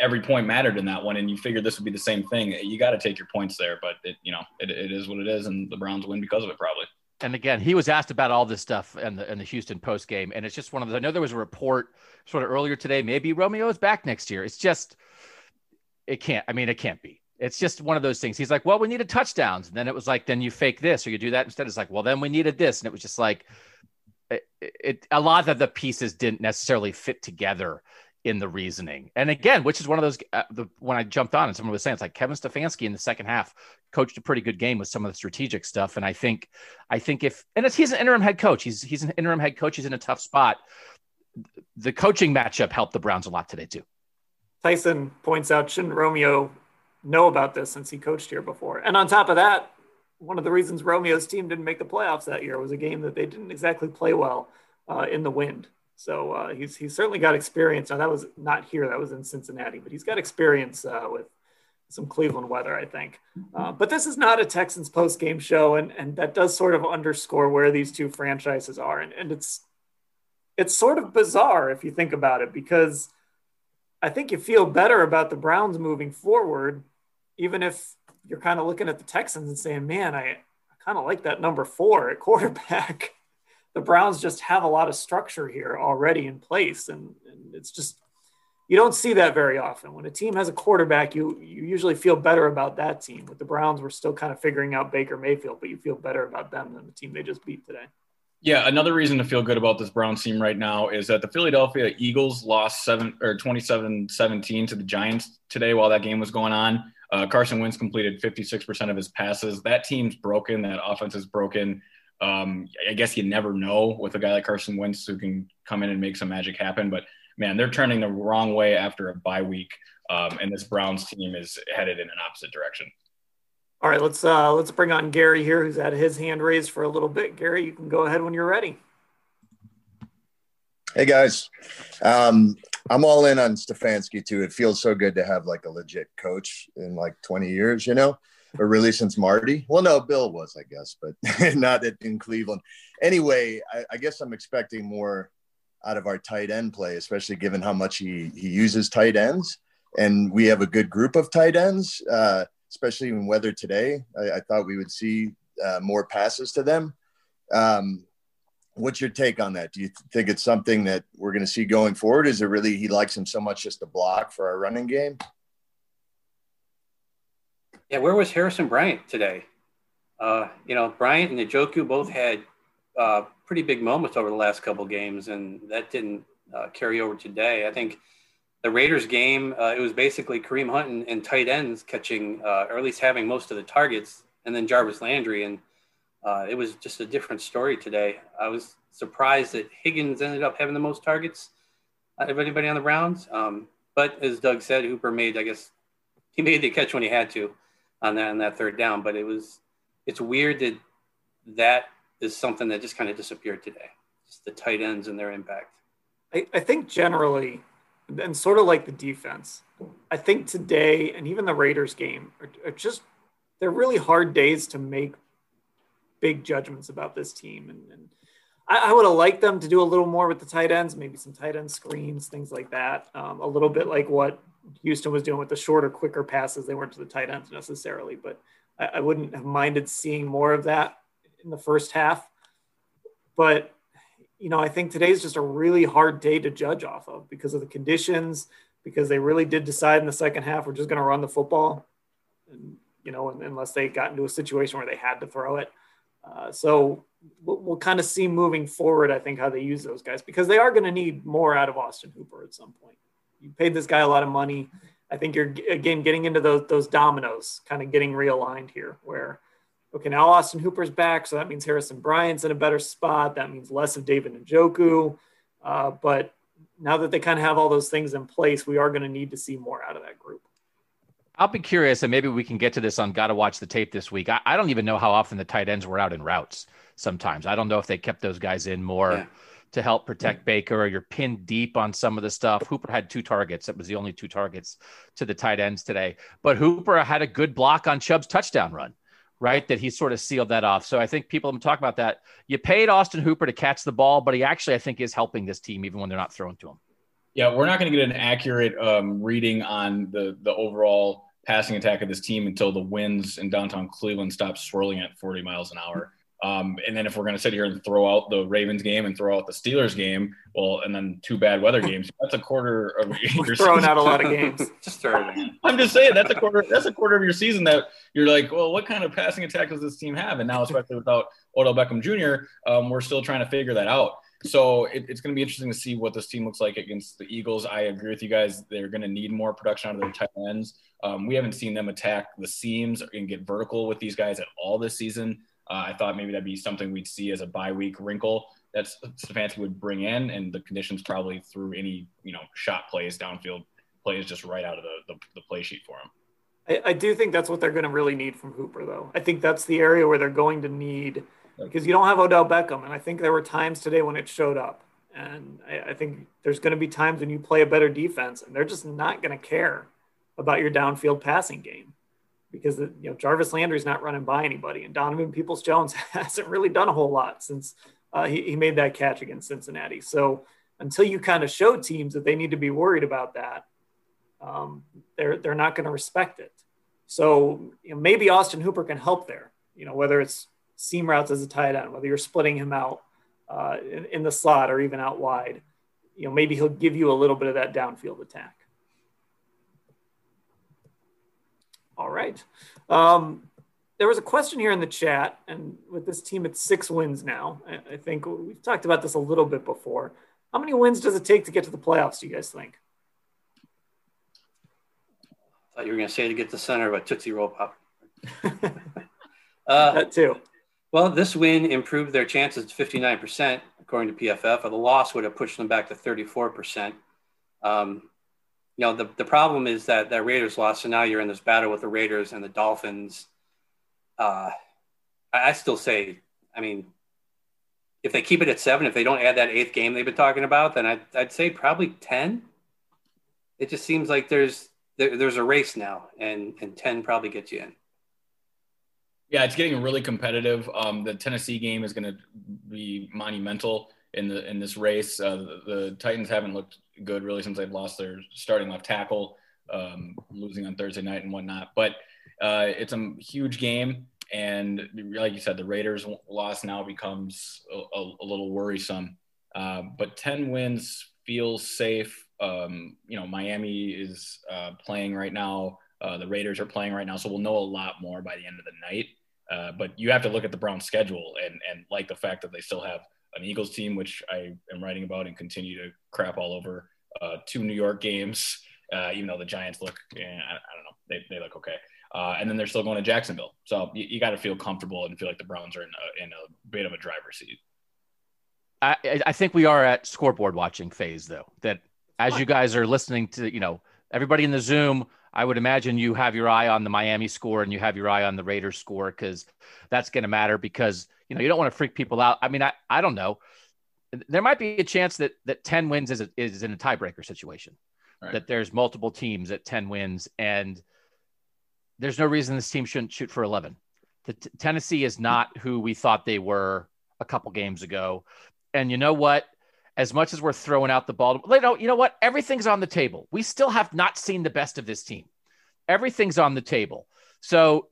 every point mattered in that one. And you figured this would be the same thing. You got to take your points there, but it, you know, it, it is what it is, and the Browns win because of it, probably. And again, he was asked about all this stuff in the in the Houston post game, and it's just one of those. I know there was a report sort of earlier today. Maybe Romeo is back next year. It's just, it can't. I mean, it can't be. It's just one of those things. He's like, well, we needed touchdowns, and then it was like, then you fake this or you do that instead. It's like, well, then we needed this, and it was just like, it, it, a lot of the pieces didn't necessarily fit together in the reasoning. And again, which is one of those uh, the when I jumped on and someone was saying it's like Kevin Stefanski in the second half coached a pretty good game with some of the strategic stuff. And I think I think if and it's, he's an interim head coach, he's he's an interim head coach. He's in a tough spot. The coaching matchup helped the Browns a lot today too. Tyson points out, shouldn't Romeo know about this since he coached here before? And on top of that, one of the reasons Romeo's team didn't make the playoffs that year was a game that they didn't exactly play well uh, in the wind. So uh, he's he's certainly got experience. Now that was not here; that was in Cincinnati, but he's got experience uh, with some Cleveland weather, I think. Uh, but this is not a Texans post game show, and and that does sort of underscore where these two franchises are, and and it's it's sort of bizarre if you think about it because I think you feel better about the Browns moving forward, even if you're kind of looking at the Texans and saying, man, I, I kind of like that number four at quarterback. the Browns just have a lot of structure here already in place. And, and, it's just, you don't see that very often. When a team has a quarterback, you, you usually feel better about that team. With the Browns, we're still kind of figuring out Baker Mayfield, but you feel better about them than the team they just beat today. Yeah, another reason to feel good about this Browns team right now is that the Philadelphia Eagles lost seven or 27-17 to the Giants today while that game was going on. Uh, Carson Wentz completed 56% of his passes. That team's broken. That offense is broken. Um, I guess you never know with a guy like Carson Wentz who can come in and make some magic happen. But man, they're turning the wrong way after a bye week, um, and this Browns team is headed in an opposite direction. All right, let's uh, let's bring on Gary here, who's had his hand raised for a little bit. Gary, you can go ahead when you're ready. Hey guys, um, I'm all in on Stefanski too. It feels so good to have like a legit coach in like 20 years, you know, or really since Marty. Well, no, Bill was, I guess, but not in Cleveland. Anyway, I, I, guess I'm expecting more out of our tight end play, especially given how much he he uses tight ends, and we have a good group of tight ends, uh, especially in weather today. I, I thought we would see uh, more passes to them. Um, what's your take on that? Do you think it's something that we're going to see going forward? Is it really he likes him so much just to block for our running game? Yeah, where was Harrison Bryant today? Uh, you know, Bryant and Njoku both had uh, pretty big moments over the last couple games, and that didn't uh, carry over today. I think the Raiders game, uh, it was basically Kareem Hunt and, and tight ends catching, uh, or at least having most of the targets, and then Jarvis Landry. And uh, it was just a different story today. I was surprised that Higgins ended up having the most targets out of anybody on the Browns. Um, but as Doug said, Hooper made, I guess, he made the catch when he had to on that on that third down. But it was, it's weird that that is something that just kind of disappeared today. Just the tight ends and their impact. I, I think generally and sort of like the defense, I think today and even the Raiders game are, are just they're really hard days to make big judgments about this team. And, and I, I, would have liked them to do a little more with the tight ends, maybe some tight end screens, things like that. Um, a little bit like what Houston was doing with the shorter, quicker passes. They weren't to the tight ends necessarily, but I, I wouldn't have minded seeing more of that in the first half. But you know, I think today's just a really hard day to judge off of because of the conditions, because they really did decide in the second half we're just going to run the football, and, you know, unless they got into a situation where they had to throw it. Uh, so we'll, we'll kind of see moving forward, I think, how they use those guys because they are going to need more out of Austin Hooper at some point. You paid this guy a lot of money. I think you're again getting into those those dominoes, kind of getting realigned here, where okay, now Austin Hooper's back, so that means Harrison Bryant's in a better spot. That means less of David Njoku. Uh, but now that they kind of have all those things in place, we are going to need to see more out of that group. I'll be curious, and maybe we can get to this on Got to Watch the Tape this week. I, I, don't even know how often the tight ends were out in routes sometimes. I don't know if they kept those guys in more. Yeah. To help protect Baker, or you're pinned deep on some of the stuff. Hooper had two targets. That was the only two targets to the tight ends today. But Hooper had a good block on Chubb's touchdown run right? That he sort of sealed that off. So I think people have talk about that. You paid Austin Hooper to catch the ball, but he actually, I think, is helping this team even when they're not throwing to him. Yeah, we're not going to get an accurate um, reading on the the overall passing attack of this team until the winds in downtown Cleveland stop swirling at 40 miles an hour. Um, and then if we're going to sit here and throw out the Ravens game and throw out the Steelers game, well, and then two bad weather games, that's a quarter of your season. throwing out a lot of games. just throwing. I'm just saying that's a quarter. That's a quarter of your season that you're like, well, what kind of passing attack does this team have? And now, especially without Odell Beckham Jr., um, we're still trying to figure that out. So it, it's going to be interesting to see what this team looks like against the Eagles. I agree with you guys; they're going to need more production out of their tight ends. Um, we haven't seen them attack the seams and get vertical with these guys at all this season. Uh, I thought maybe that'd be something we'd see as a bye week wrinkle that Stefanski would bring in, and the conditions probably threw any you know shot plays, downfield plays, just right out of the, the, the play sheet for him. I, I, do think that's what they're going to really need from Hooper, though. I think that's the area where they're going to need because you don't have Odell Beckham, and I think there were times today when it showed up, and I, I think there's going to be times when you play a better defense, and they're just not going to care about your downfield passing game because you know Jarvis Landry's not running by anybody, and Donovan Peoples Jones hasn't really done a whole lot since uh, he, he made that catch against Cincinnati. So until you kind of show teams that they need to be worried about that, um, they're they're not going to respect it. So you know, maybe Austin Hooper can help there. You know whether it's seam routes as a tight end, whether you're splitting him out uh, in, in the slot or even out wide. You know maybe he'll give you a little bit of that downfield attack. All right. Um, there was a question here in the chat, and with this team, it's six wins now. I, I, think we've talked about this a little bit before. How many wins does it take to get to the playoffs? Do you guys think? I thought you were going to say to get the center of a Tootsie Roll Pop. uh, that too. Well, this win improved their chances to 59%, according to PFF. Or the loss would have pushed them back to 34%. Um, you know, the, the problem is that that Raiders lost. So now you're in this battle with the Raiders and the Dolphins. Uh, I, I still say, I mean, if they keep it at seven, if they don't add that eighth game they've been talking about, then I'd, I'd say probably 10. It just seems like there's, there, there's a race now and, and 10 probably gets you in. Yeah, it's getting really competitive. Um, the Tennessee game is going to be monumental in the in this race. Uh, the, the, Titans haven't looked good really since they've lost their starting left tackle, um, losing on Thursday night and whatnot. But uh, it's a huge game. and like you said, the Raiders' loss now becomes a, a, a little worrisome. Uh, but 10 wins feels safe. Um, you know, Miami is uh, playing right now. Uh, the Raiders are playing right now, so we'll know a lot more by the end of the night. Uh, but you have to look at the Browns' schedule and and like the fact that they still have an Eagles team, which I am writing about and continue to crap all over. Uh, two New York games, uh, even though the Giants look, eh, I, I, don't know, they, they look okay. Uh, and then they're still going to Jacksonville. So you, you got to feel comfortable and feel like the Browns are in a, in a bit of a driver's seat. I, I think we are at scoreboard watching phase though. That as you guys are listening to, you know, everybody in the Zoom, I would imagine you have your eye on the Miami score and you have your eye on the Raiders score because that's going to matter because you know you don't want to freak people out. I mean, I, I don't know. There might be a chance that that ten wins is a, is in a tiebreaker situation. Right. That there's multiple teams at ten wins and there's no reason this team shouldn't shoot for 11. The t- Tennessee is not who we thought they were a couple games ago. And you know what? As much as we're throwing out the ball, you know, you know what? Everything's on the table. We still have not seen the best of this team. Everything's on the table. So,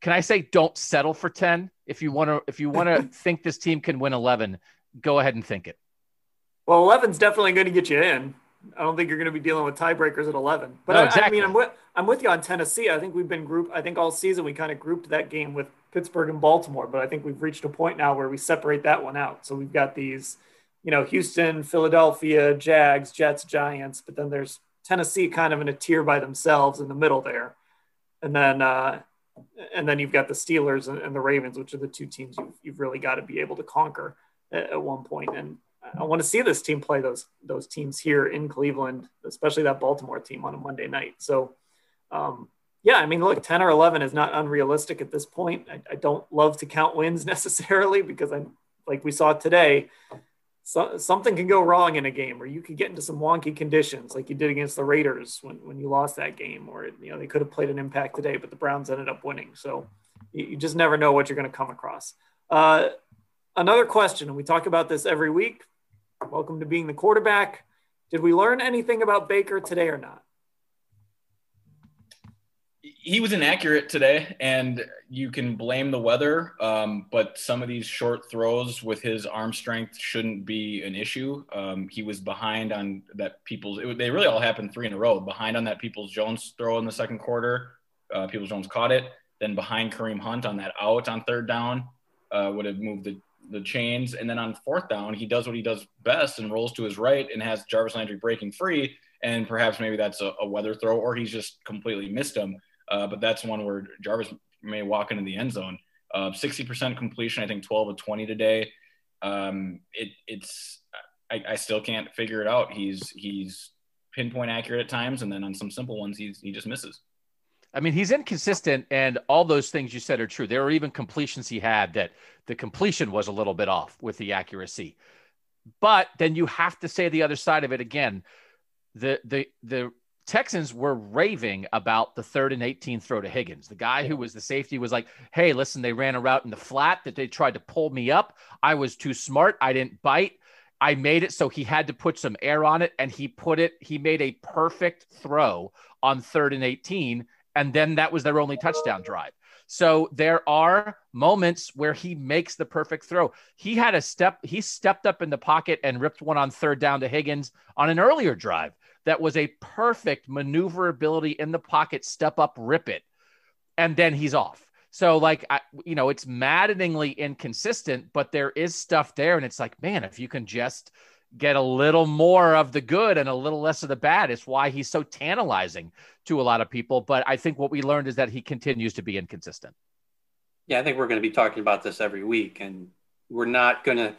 can I say don't settle for 10? If you want to if you want to think this team can win 11, go ahead and think it. Well, 11's definitely going to get you in. I don't think you're going to be dealing with tiebreakers at 11. But no, exactly. I, I, mean, I'm with I'm with you on Tennessee. I think we've been grouped. I think all season we kind of grouped that game with Pittsburgh and Baltimore, but I think we've reached a point now where we separate that one out. So we've got these, you know, Houston, Philadelphia, Jags, Jets, Giants, but then there's Tennessee kind of in a tier by themselves in the middle there, and then uh, and then you've got the Steelers and, the Ravens, which are the two teams you've, you've really got to be able to conquer at, at one point. And I want to see this team play those those teams here in Cleveland, especially that Baltimore team on a Monday night. So, um, yeah, I mean, look, ten or eleven is not unrealistic at this point. I, I don't love to count wins necessarily because I'm like we saw today. So, something can go wrong in a game, or you could get into some wonky conditions, like you did against the Raiders when, when you lost that game, or you know they could have played an impact today, but the Browns ended up winning. So you, you just never know what you're going to come across. Uh, another question, and we talk about this every week Welcome to being the quarterback. Did we learn anything about Baker today or not? He was inaccurate today, and you can blame the weather, um, but some of these short throws with his arm strength shouldn't be an issue. Um, he was behind on that Peoples. It, they really all happened three in a row. Behind on that Peoples Jones throw in the second quarter. Uh, Peoples Jones caught it. Then behind Kareem Hunt on that out on third down uh, would have moved the the chains, and then on fourth down, he does what he does best and rolls to his right and has Jarvis Landry breaking free. And perhaps maybe that's a, a weather throw, or he's just completely missed him. Uh, but that's one where Jarvis may walk into the end zone. Uh, 60% completion, I think 12 of 20 today. Um, it, it's I, I, still can't figure it out. He's he's pinpoint accurate at times, and then on some simple ones, he's he just misses. I mean, he's inconsistent, and all those things you said are true. There were even completions he had that the completion was a little bit off with the accuracy. But then you have to say the other side of it again. The the the Texans were raving about the third and 18 throw to Higgins. The guy who was the safety was like, Hey, listen, they ran a route in the flat that they tried to pull me up. I was too smart. I didn't bite. I made it so he had to put some air on it and he put it, he made a perfect throw on third and 18 and then that was their only touchdown drive. So there are moments where he makes the perfect throw. He had a step, he stepped up in the pocket and ripped one on third down to Higgins on an earlier drive. That was a perfect maneuverability in the pocket, step up, rip it. And then he's off. So, like, I, you know, it's maddeningly inconsistent, but there is stuff there. And it's like, man, if you can just get a little more of the good and a little less of the bad. It's why he's so tantalizing to a lot of people. But I think what we learned is that he continues to be inconsistent. Yeah, I think we're going to be talking about this every week, and we're not going to.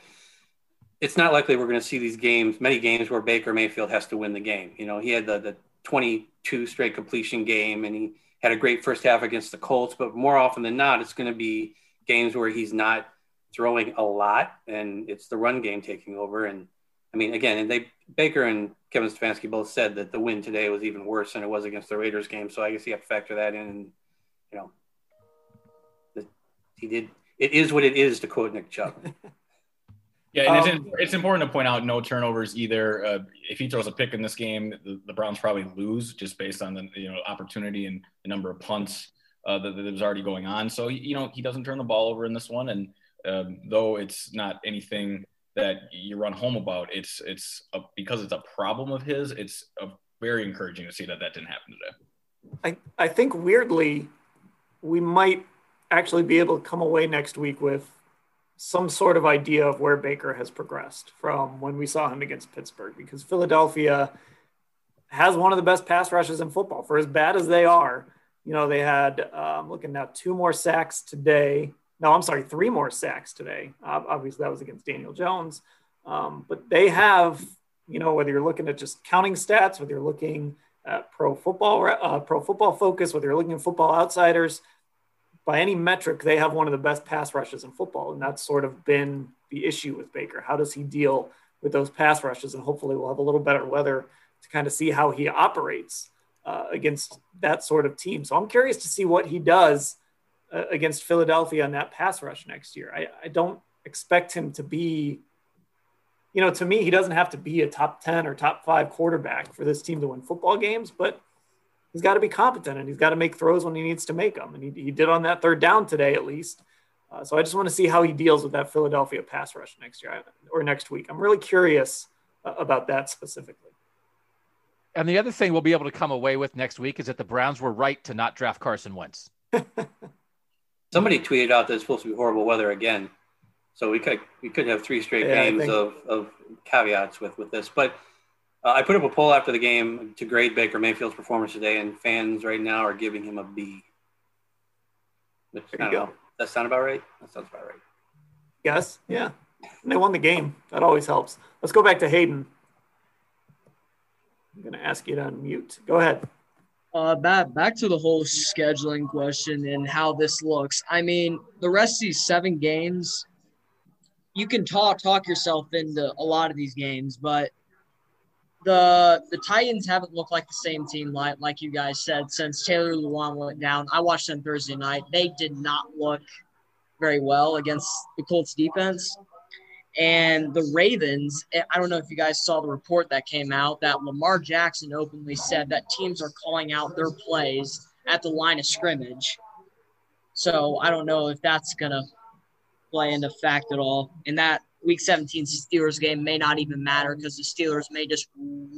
It's not likely we're going to see these games, many games where Baker Mayfield has to win the game. You know, he had the, the 22 straight completion game, and he had a great first half against the Colts. But more often than not, it's going to be games where he's not throwing a lot, and it's the run game taking over. And I mean, again, and they Baker and Kevin Stefanski both said that the win today was even worse than it was against the Raiders game. So I guess you have to factor that in. And you know, he did. It is what it is, to quote Nick Chubb. Yeah, and um, it's, it's, important to point out no turnovers either. Uh, if he throws a pick in this game, the, the, Browns probably lose just based on the you know opportunity and the number of punts uh, that, that was already going on. So you know he doesn't turn the ball over in this one, and um, though it's not anything that you run home about, it's it's a, because it's a problem of his. It's a, very encouraging to see that that didn't happen today. I I think weirdly, we might actually be able to come away next week with some sort of idea of where Baker has progressed from when we saw him against Pittsburgh because Philadelphia has one of the best pass rushes in football for as bad as they are. You know, they had, um, looking now, two more sacks today. No, I'm sorry, three more sacks today. Obviously, that was against Daniel Jones. Um, but they have, you know, whether you're looking at just counting stats, whether you're looking at pro football, uh, pro football focus, whether you're looking at football outsiders, by any metric, they have one of the best pass rushes in football. And that's sort of been the issue with Baker. How does he deal with those pass rushes? And hopefully we'll have a little better weather to kind of see how he operates uh, against that sort of team. So I'm curious to see what he does uh, against Philadelphia on that pass rush next year. I, I don't expect him to be, you know, to me, he doesn't have to be a top 10 or top five quarterback for this team to win football games, but – he's got to be competent and he's got to make throws when he needs to make them. And he, he did on that third down today, at least. Uh, so I just want to see how he deals with that Philadelphia pass rush next year or next week. I'm really curious uh, about that specifically. And the other thing we'll be able to come away with next week is that the Browns were right to not draft Carson Wentz. Somebody tweeted out that it's supposed to be horrible weather again. So we could we could have three straight yeah, games think... of, of caveats with, with this. But uh, I put up a poll after the game to grade Baker Mayfield's performance today, and fans right now are giving him a B. Which, there you go. Know, that sound about right? That sounds about right. Yes. Yeah. they won the game. That always helps. Let's go back to Hayden. I'm going to ask you to unmute. Go ahead. Uh, back back to the whole scheduling question and how this looks. I mean, the rest of these seven games, you can talk talk yourself into a lot of these games, but the the Titans haven't looked like the same team like like you guys said since Taylor Lewan went down. I watched them Thursday night. They did not look very well against the Colts defense. And the Ravens, eh, I don't know if you guys saw the report that came out that Lamar Jackson openly said that teams are calling out their plays at the line of scrimmage. So I don't know if that's gonna play into fact at all. And that Week 17 Steelers game may not even matter because the Steelers may just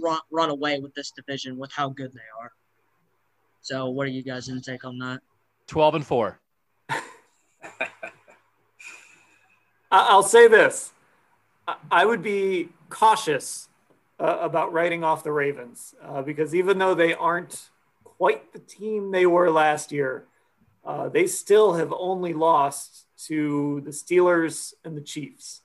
run, run away with this division with how good they are. So, what are you guys' take on that? 12 and 4. I'll say this I would be cautious uh, about writing off the Ravens uh, because even though they aren't quite the team they were last year, uh, they still have only lost to the Steelers and the Chiefs.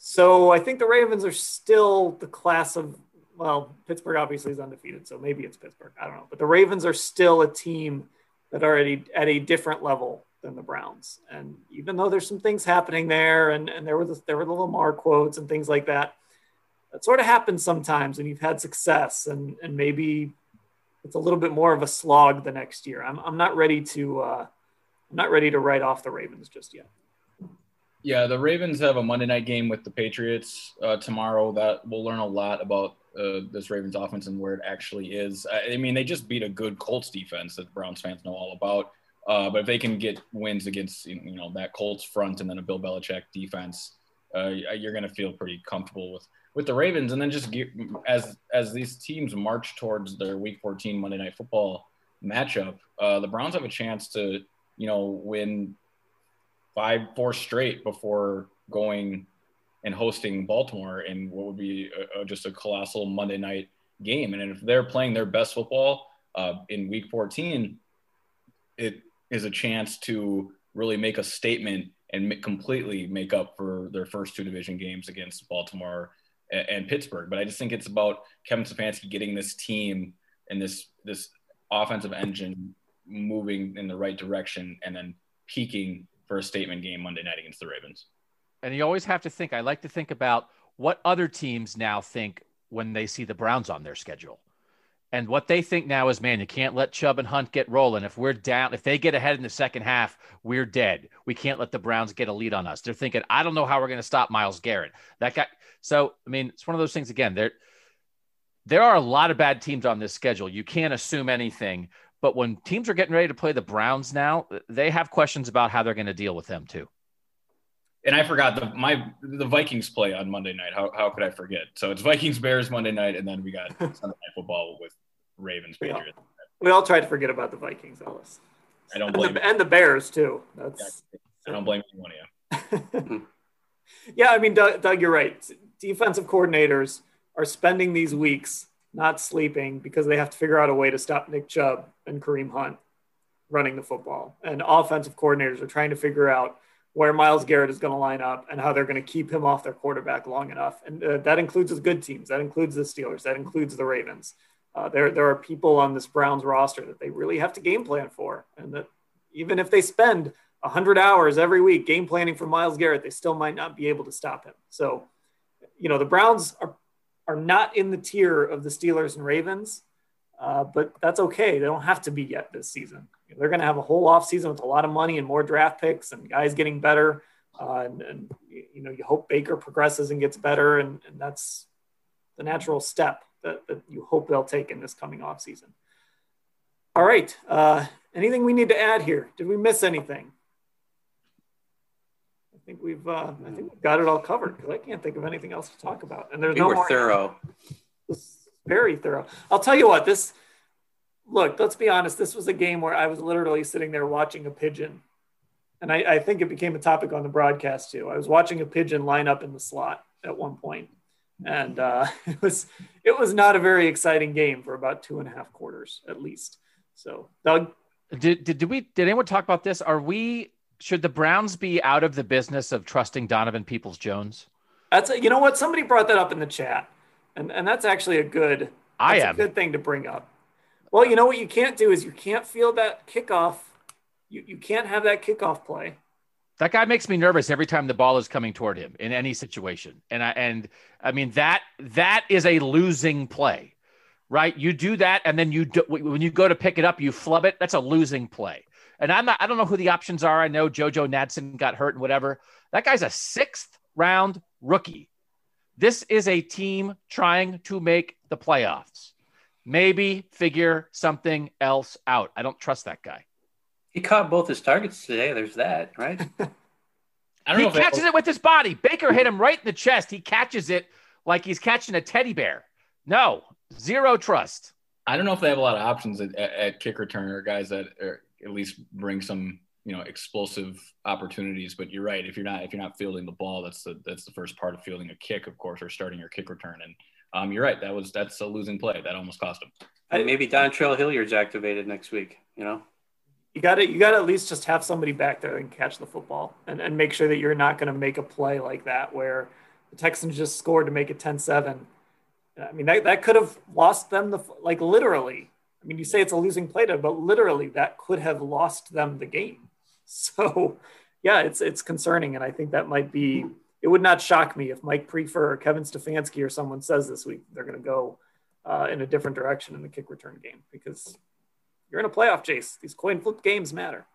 So I think the Ravens are still the class of well, Pittsburgh obviously is undefeated, so maybe it's Pittsburgh. I don't know, but the Ravens are still a team that are at a, at a different level than the Browns. And even though there's some things happening there, and, and there were the, there were the Lamar quotes and things like that, that sort of happens sometimes when you've had success, and and maybe it's a little bit more of a slog the next year. I'm I'm not ready to uh, I'm not ready to write off the Ravens just yet. Yeah, the Ravens have a Monday night game with the Patriots uh, tomorrow. That we'll learn a lot about uh, this Ravens offense and where it actually is. I, I, mean, they just beat a good Colts defense that Browns fans know all about. Uh, but if they can get wins against you know that Colts front and then a Bill Belichick defense, uh, you're going to feel pretty comfortable with with the Ravens. And then just get, as as these teams march towards their Week 14 Monday Night Football matchup, uh, the Browns have a chance to you know win five, four straight before going and hosting Baltimore in what would be a, a, just a colossal Monday night game. And if they're playing their best football uh, in Week 14, it is a chance to really make a statement and make, completely make up for their first two division games against Baltimore and, and Pittsburgh. But I just think it's about Kevin Stefanski getting this team and this this offensive engine moving in the right direction and then peaking for a statement game Monday night against the Ravens. And you always have to think, I like to think about what other teams now think when they see the Browns on their schedule. And what they think now is, man, you can't let Chubb and Hunt get rolling. If we're down, if they get ahead in the second half, we're dead. We can't let the Browns get a lead on us. They're thinking, I don't know how we're going to stop Myles Garrett. That guy. So, I mean, it's one of those things. Again, there, there are a lot of bad teams on this schedule. You can't assume anything, But when teams are getting ready to play the Browns now, they have questions about how they're going to deal with them too. And I forgot the my the Vikings play on Monday night. How, how could I forget? So it's Vikings Bears Monday night, and then we got Sunday night football with Ravens Patriots. Yeah. We all try to forget about the Vikings, Ellis. I don't blame and the, and the Bears too. That's I don't blame anyone. Yeah. yeah, I mean, Doug, Doug, you're right. Defensive coordinators are spending these weeks not sleeping because they have to figure out a way to stop Nick Chubb and Kareem Hunt running the football. And offensive coordinators are trying to figure out where Myles Garrett is going to line up and how they're going to keep him off their quarterback long enough. And uh, that includes the good teams. That includes the Steelers. That includes the Ravens. Uh, there, there are people on this Browns roster that they really have to game plan for. And that even if they spend 100 hours every week game planning for Myles Garrett, they still might not be able to stop him. So, you know, the Browns are, are not in the tier of the Steelers and Ravens, uh, but that's okay. They don't have to be yet this season. They're going to have a whole offseason with a lot of money and more draft picks and guys getting better. Uh, and, and, you know, you hope Baker progresses and gets better. And, and that's the natural step that, that you hope they'll take in this coming offseason. All right. Uh, anything we need to add here? Did we miss anything? I think we've uh, I think we've got it all covered because I can't think of anything else to talk about. And there's we no were more thorough. Very thorough. I'll tell you what. This look. Let's be honest. This was a game where I was literally sitting there watching a pigeon, and I, I think it became a topic on the broadcast too. I was watching a pigeon line up in the slot at one point, and uh, it was it was not a very exciting game for about two and a half quarters at least. So, Doug, did did, did we did anyone talk about this? Are we should the Browns be out of the business of trusting Donovan Peoples Jones? That's a, you know what somebody brought that up in the chat, and and that's actually a good I am a good thing to bring up. Well, you know what you can't do is you can't feel that kickoff. You you can't have that kickoff play. That guy makes me nervous every time the ball is coming toward him in any situation. And I and I mean that that is a losing play. Right? You do that and then you do, when you go to pick it up you flub it. That's a losing play. And I'm not I don't know who the options are. I know JoJo Natson got hurt and whatever. That guy's a 6th round rookie. This is a team trying to make the playoffs. Maybe figure something else out. I don't trust that guy. He caught both his targets today. There's that, right? I don't he know He catches it with his body. Baker hit him right in the chest. He catches it like he's catching a teddy bear. No, zero trust. I don't know if they have a lot of options at, at, at kick return or guys that are, at least bring some you know explosive opportunities. But you're right. If you're not if you're not fielding the ball, that's the that's the first part of fielding a kick, of course, or starting your kick return. And um, you're right. That was that's a losing play. That almost cost him. And maybe Dontrell Hilliard's activated next week. You know you got to you got to at least just have somebody back there and catch the football and, and make sure that you're not going to make a play like that where the Texans just scored to make it 10-7. I mean that, that could have lost them the like literally. I mean you say it's a losing play to, but literally that could have lost them the game. So yeah, it's it's concerning and I think that might be it would not shock me if Mike Priefer or Kevin Stefanski or someone says this week they're going to go uh, in a different direction in the kick return game because you're in a playoff chase. These coin flip games matter.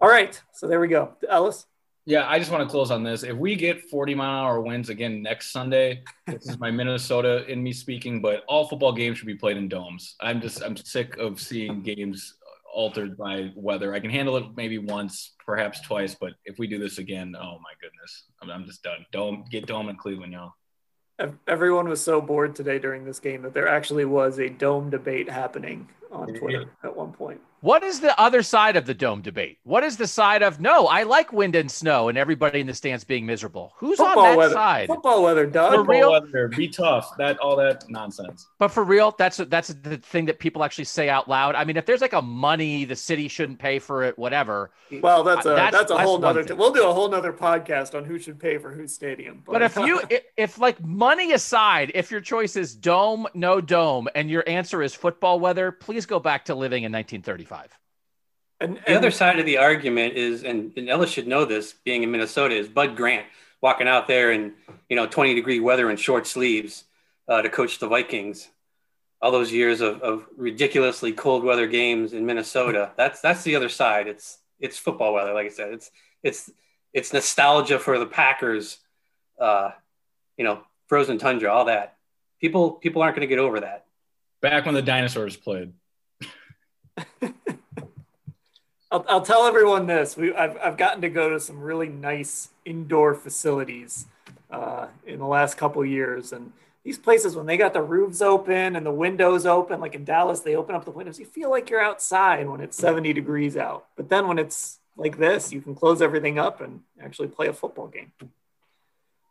All right, so there we go. Ellis. Yeah, I just want to close on this. If we get 40 mile an hour winds again next Sunday, this is my Minnesota in me speaking, but all football games should be played in domes. I'm just I'm sick of seeing games altered by weather. I can handle it maybe once, perhaps twice, but if we do this again, oh my goodness, I'm, I'm just done. Dome, get dome in Cleveland, y'all. Everyone was so bored today during this game that there actually was a dome debate happening on Twitter at one point. What is the other side of the dome debate? What is the side of no, I like wind and snow and everybody in the stands being miserable? Who's Football on that weather. side? Football weather, Doug. For real? Weather, be tough. That all that nonsense. But for real, that's that's the thing that people actually say out loud. I mean, if there's like a money the city shouldn't pay for it, whatever. Well, that's a that's, that's a whole nother. T- we'll do a whole nother podcast on who should pay for whose stadium. But, but if you if, if like money aside, if your choice is dome, no dome, and your answer is football weather, please go back to living in 1935. And, and, the other side of the argument is, and, and, Ellis should know this, being in Minnesota, is Bud Grant walking out there in you know 20 degree weather and short sleeves uh, to coach the Vikings. All those years of, of ridiculously cold weather games in Minnesota. That's that's the other side. It's it's football weather, like I said. It's it's it's nostalgia for the Packers. Uh, you know, frozen tundra, all that. People people aren't going to get over that. Back when the dinosaurs played. I'll, I'll tell everyone this. We, I've, I've gotten to go to some really nice indoor facilities uh, in the last couple years. And these places, when they got the roofs open and the windows open, like in Dallas, they open up the windows. You feel like you're outside when it's 70 degrees out. But then when it's like this, you can close everything up and actually play a football game.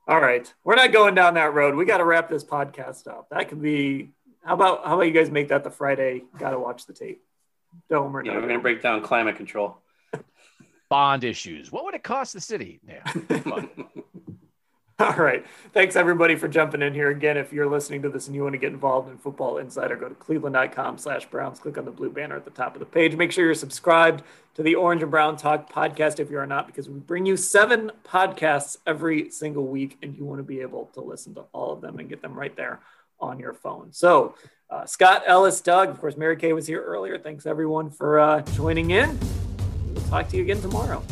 All right, we're not going down that road. We got to wrap this podcast up. That could be. How about how about you guys make that the Friday? Got to watch the tape. Dome or yeah, we're going to break down climate control. Bond issues. What would it cost the city? Yeah. All right. Thanks everybody for jumping in here again. If you're listening to this and you want to get involved in Football Insider, go to cleveland.com slash Browns. Click on the blue banner at the top of the page. Make sure you're subscribed to the Orange and Brown Talk podcast if you are not, because we bring you seven podcasts every single week, and you want to be able to listen to all of them and get them right there on your phone. So, uh, Scott, Ellis, Doug, of course, Mary Kay was here earlier. Thanks everyone for uh, joining in. We'll talk to you again tomorrow.